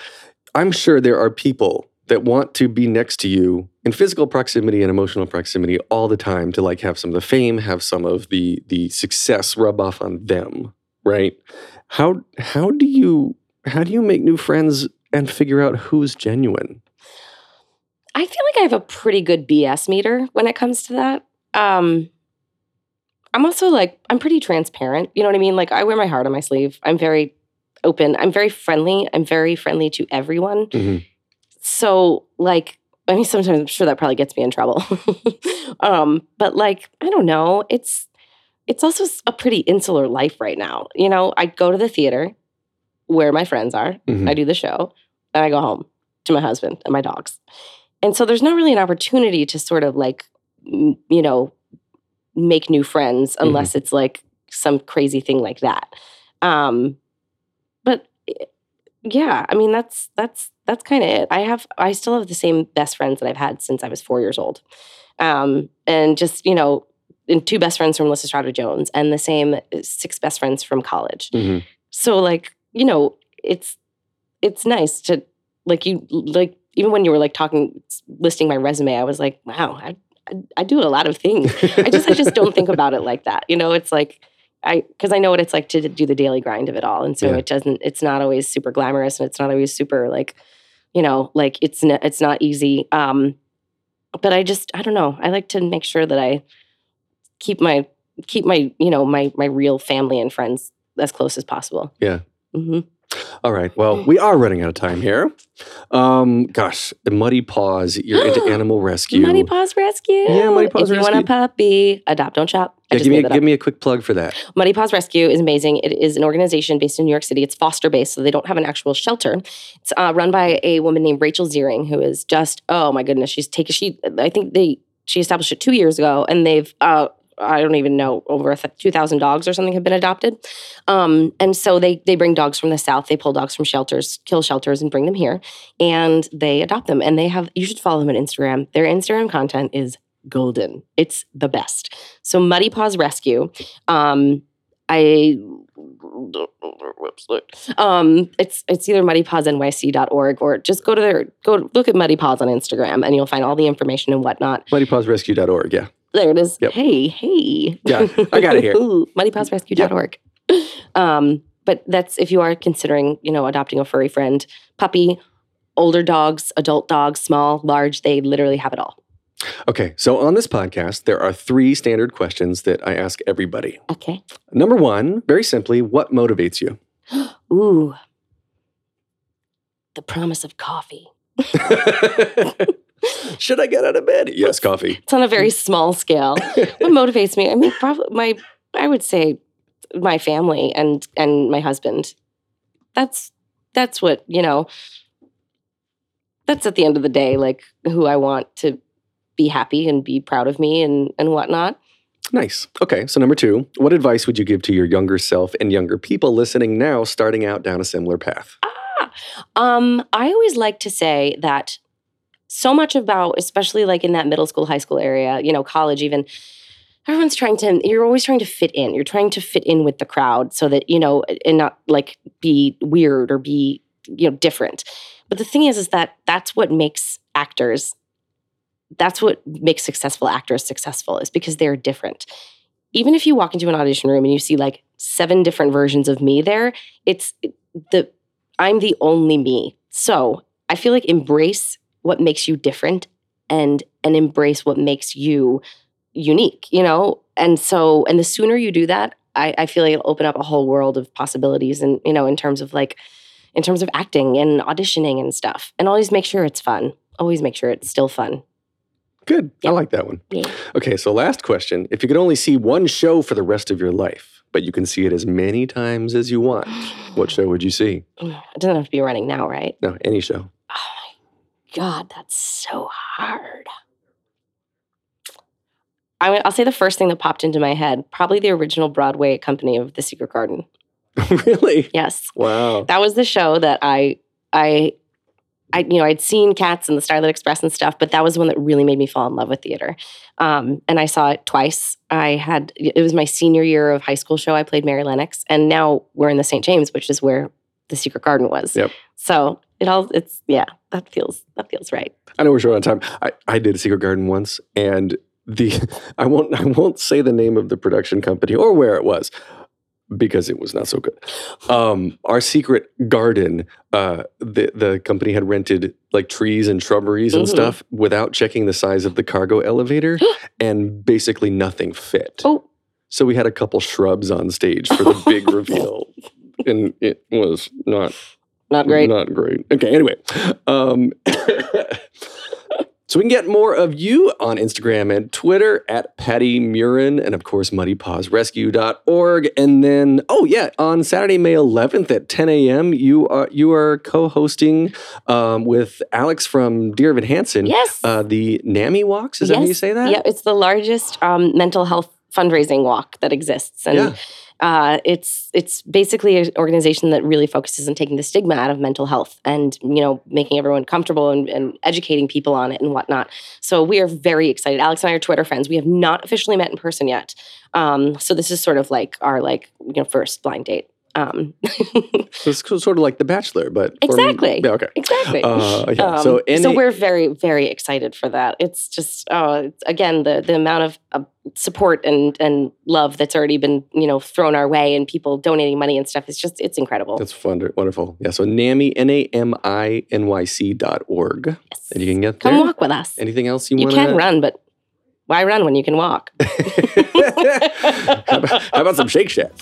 I'm sure there are people that want to be next to you in physical proximity and emotional proximity all the time to like have some of the fame, have some of the the success rub off on them, right? How how do you how do you make new friends and figure out who's genuine? I feel like I have a pretty good BS meter when it comes to that. Um, I'm also like, I'm pretty transparent. You know what I mean? Like, I wear my heart on my sleeve. I'm very open. I'm very friendly. I'm very friendly to everyone. Mhm. So, like, I mean, sometimes I'm sure that probably gets me in trouble. [LAUGHS] um, but like, I don't know. It's it's also a pretty insular life right now. You know, I go to the theater where my friends are. Mhm. I do the show, and I go home to my husband and my dogs. And so there's not really an opportunity to sort of like, m- you know, make new friends unless it's like some crazy thing like that. Um, but eh, yeah, I mean that's that's that's kind of it. I have I still have the same best friends that I've had since I was four years old, um, and just you know, and two best friends from Lysistrata Jones, and the same six best friends from college. Mhm. So like you know, it's it's nice to like you like even when you were like talking listing my resume, I was like, wow, I I, I do a lot of things. I just I just don't think [LAUGHS] about it like that. You know, it's like I because I know what it's like to do the daily grind of it all, and so Yeah. it doesn't. It's not always super glamorous, and it's not always super like, you know, like it's n- it's not easy. Um, but I just I don't know. I like to make sure that I keep my keep my you know my my real family and friends as close as possible. Yeah. hmm All right. Well, we are running out of time here. Um, gosh, Muddy Paws, you're into [GASPS] animal rescue. Muddy Paws Rescue. Yeah, Muddy Paws If you want Rescue. a puppy, adopt, don't shop. I Yeah, give me a, give me a quick plug for that. Muddy Paws Rescue is amazing. It is an organization based in New York City. It's foster based, so they don't have an actual shelter. It's uh, run by a woman named Rachel Ziering, who is just oh my goodness. She's taken she I think they she established it two years ago, and they've uh, I don't even know over two thousand dogs or something have been adopted. Um, and so they they bring dogs from the south. They pull dogs from shelters, kill shelters, and bring them here, and they adopt them. And they have you should follow them on Instagram. Their Instagram content is golden. It's the best. So Muddy Paws Rescue. Um, I. Um, it's it's either muddypawsnyc.org or just go to their go look at Muddy Paws on Instagram and you'll find all the information and whatnot. MuddyPawsRescue.org. Yeah. There it is. Yep. Hey, hey. Yeah, I got it here. [LAUGHS] Ooh, muddypawsrescue.org. Um, but that's if you are considering, you know, adopting a furry friend, puppy, older dogs, adult dogs, small, large, they literally have it all. Okay. So on this podcast, there are three standard questions that I ask everybody. Okay. Number one, very simply, what motivates you? [GASPS] Ooh. The promise of coffee. [LAUGHS] [LAUGHS] [LAUGHS] Should I get out of bed? Yes, coffee. It's on a very small scale. [LAUGHS] what motivates me? I mean, probably my I would say my family and and my husband. That's that's what, you know, that's at the end of the day, like who I want to be happy and be proud of me and and whatnot. Nice. Okay. So number two, what advice would you give to your younger self and younger people listening now, starting out down a similar path? Um, I always like to say that so much about, especially like in that middle school, high school area, you know, college even, everyone's trying to, you're always trying to fit in. You're trying to fit in with the crowd so that, you know, and not like be weird or be, you know, different. But the thing is, is that that's what makes actors, that's what makes successful actors successful is because they're different. Even if you walk into an audition room and you see like seven different versions of me there, it's the I'm the only me. So I feel like embrace what makes you different and and embrace what makes you unique, you know? And so and the sooner you do that, I, I feel like it'll open up a whole world of possibilities and you know, in terms of like in terms of acting and auditioning and stuff. And always make sure it's fun. Always make sure it's still fun. Good. I like that one. Yeah. Okay, so last question. If you could only see one show for the rest of your life, but you can see it as many times as you want, what show would you see? It doesn't have to be running now, right? No, any show. God, that's so hard. I, I'll say the first thing that popped into my head probably the original Broadway company of The Secret Garden. [LAUGHS] really? Yes. Wow. That was the show that I, I, I, you know, I'd seen Cats and the Starlight Express and stuff, but that was the one that really made me fall in love with theater. Um, and I saw it twice. I had, it was my senior year of high school show. I played Mary Lennox, and now we're in the St. James, which is where the Secret Garden was. Yep. So it all, it's, yeah, that feels, that feels right. I know we're short on time. I, I did a secret garden once, and the [LAUGHS] I won't I won't say the name of the production company or where it was because it was not so good. Um, our secret garden, uh, the the company had rented like trees and shrubberies and Mhm. stuff without checking the size of the cargo elevator, [GASPS] and basically nothing fit. Oh, So we had a couple shrubs on stage for the big [LAUGHS] reveal, and it was not not great. not great. Okay, anyway. Um, [LAUGHS] so we can get more of you on Instagram and Twitter at Patti Murin and of course muddypawsrescue.org. And then, oh yeah, on Saturday, May 11th at 10 a.m., you are you are co-hosting um, with Alex from Dear Evan Hansen. Yes. Uh, the NAMI walks. Is that how you say that? Yeah, it's the largest um, mental health fundraising walk that exists, and Yeah. uh, it's it's basically an organization that really focuses on taking the stigma out of mental health and you know making everyone comfortable and, and educating people on it and whatnot. So we are very excited. Alex and I are Twitter friends. We have not officially met in person yet, um, so this is sort of like our like you know first blind date. Um, [LAUGHS] So it's sort of like The Bachelor, but Exactly. yeah, okay. exactly. Uh, yeah. Um, so, so we're very, very excited for that. It's just, oh, it's, again, the the amount of uh, support and and love that's already been, you know, thrown our way, and people donating money and stuff. It's just, it's incredible. That's fun, wonderful. Yeah, so NAMI, N A M I N Y C dot org. Yes. And you can get Come there. walk with us. Anything else you, you want You can run, but why run when you can walk? how, [LAUGHS] about, [LAUGHS] how about some Shake Shack?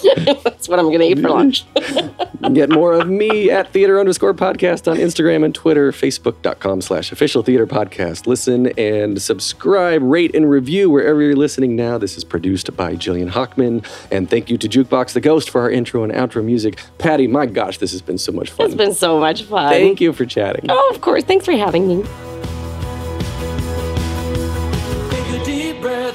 that's what I'm going to eat for lunch. [LAUGHS] Get more of me at theater underscore podcast on Instagram and Twitter, facebook.com slash official theater podcast. Listen and subscribe, rate, and review wherever you're listening now. This is produced by Jillian Hockman. And thank you to Jukebox the Ghost for our intro and outro music. Patti, my gosh, this has been so much fun. It's been so much fun. Thank you for chatting. Oh, of course. Thanks for having me.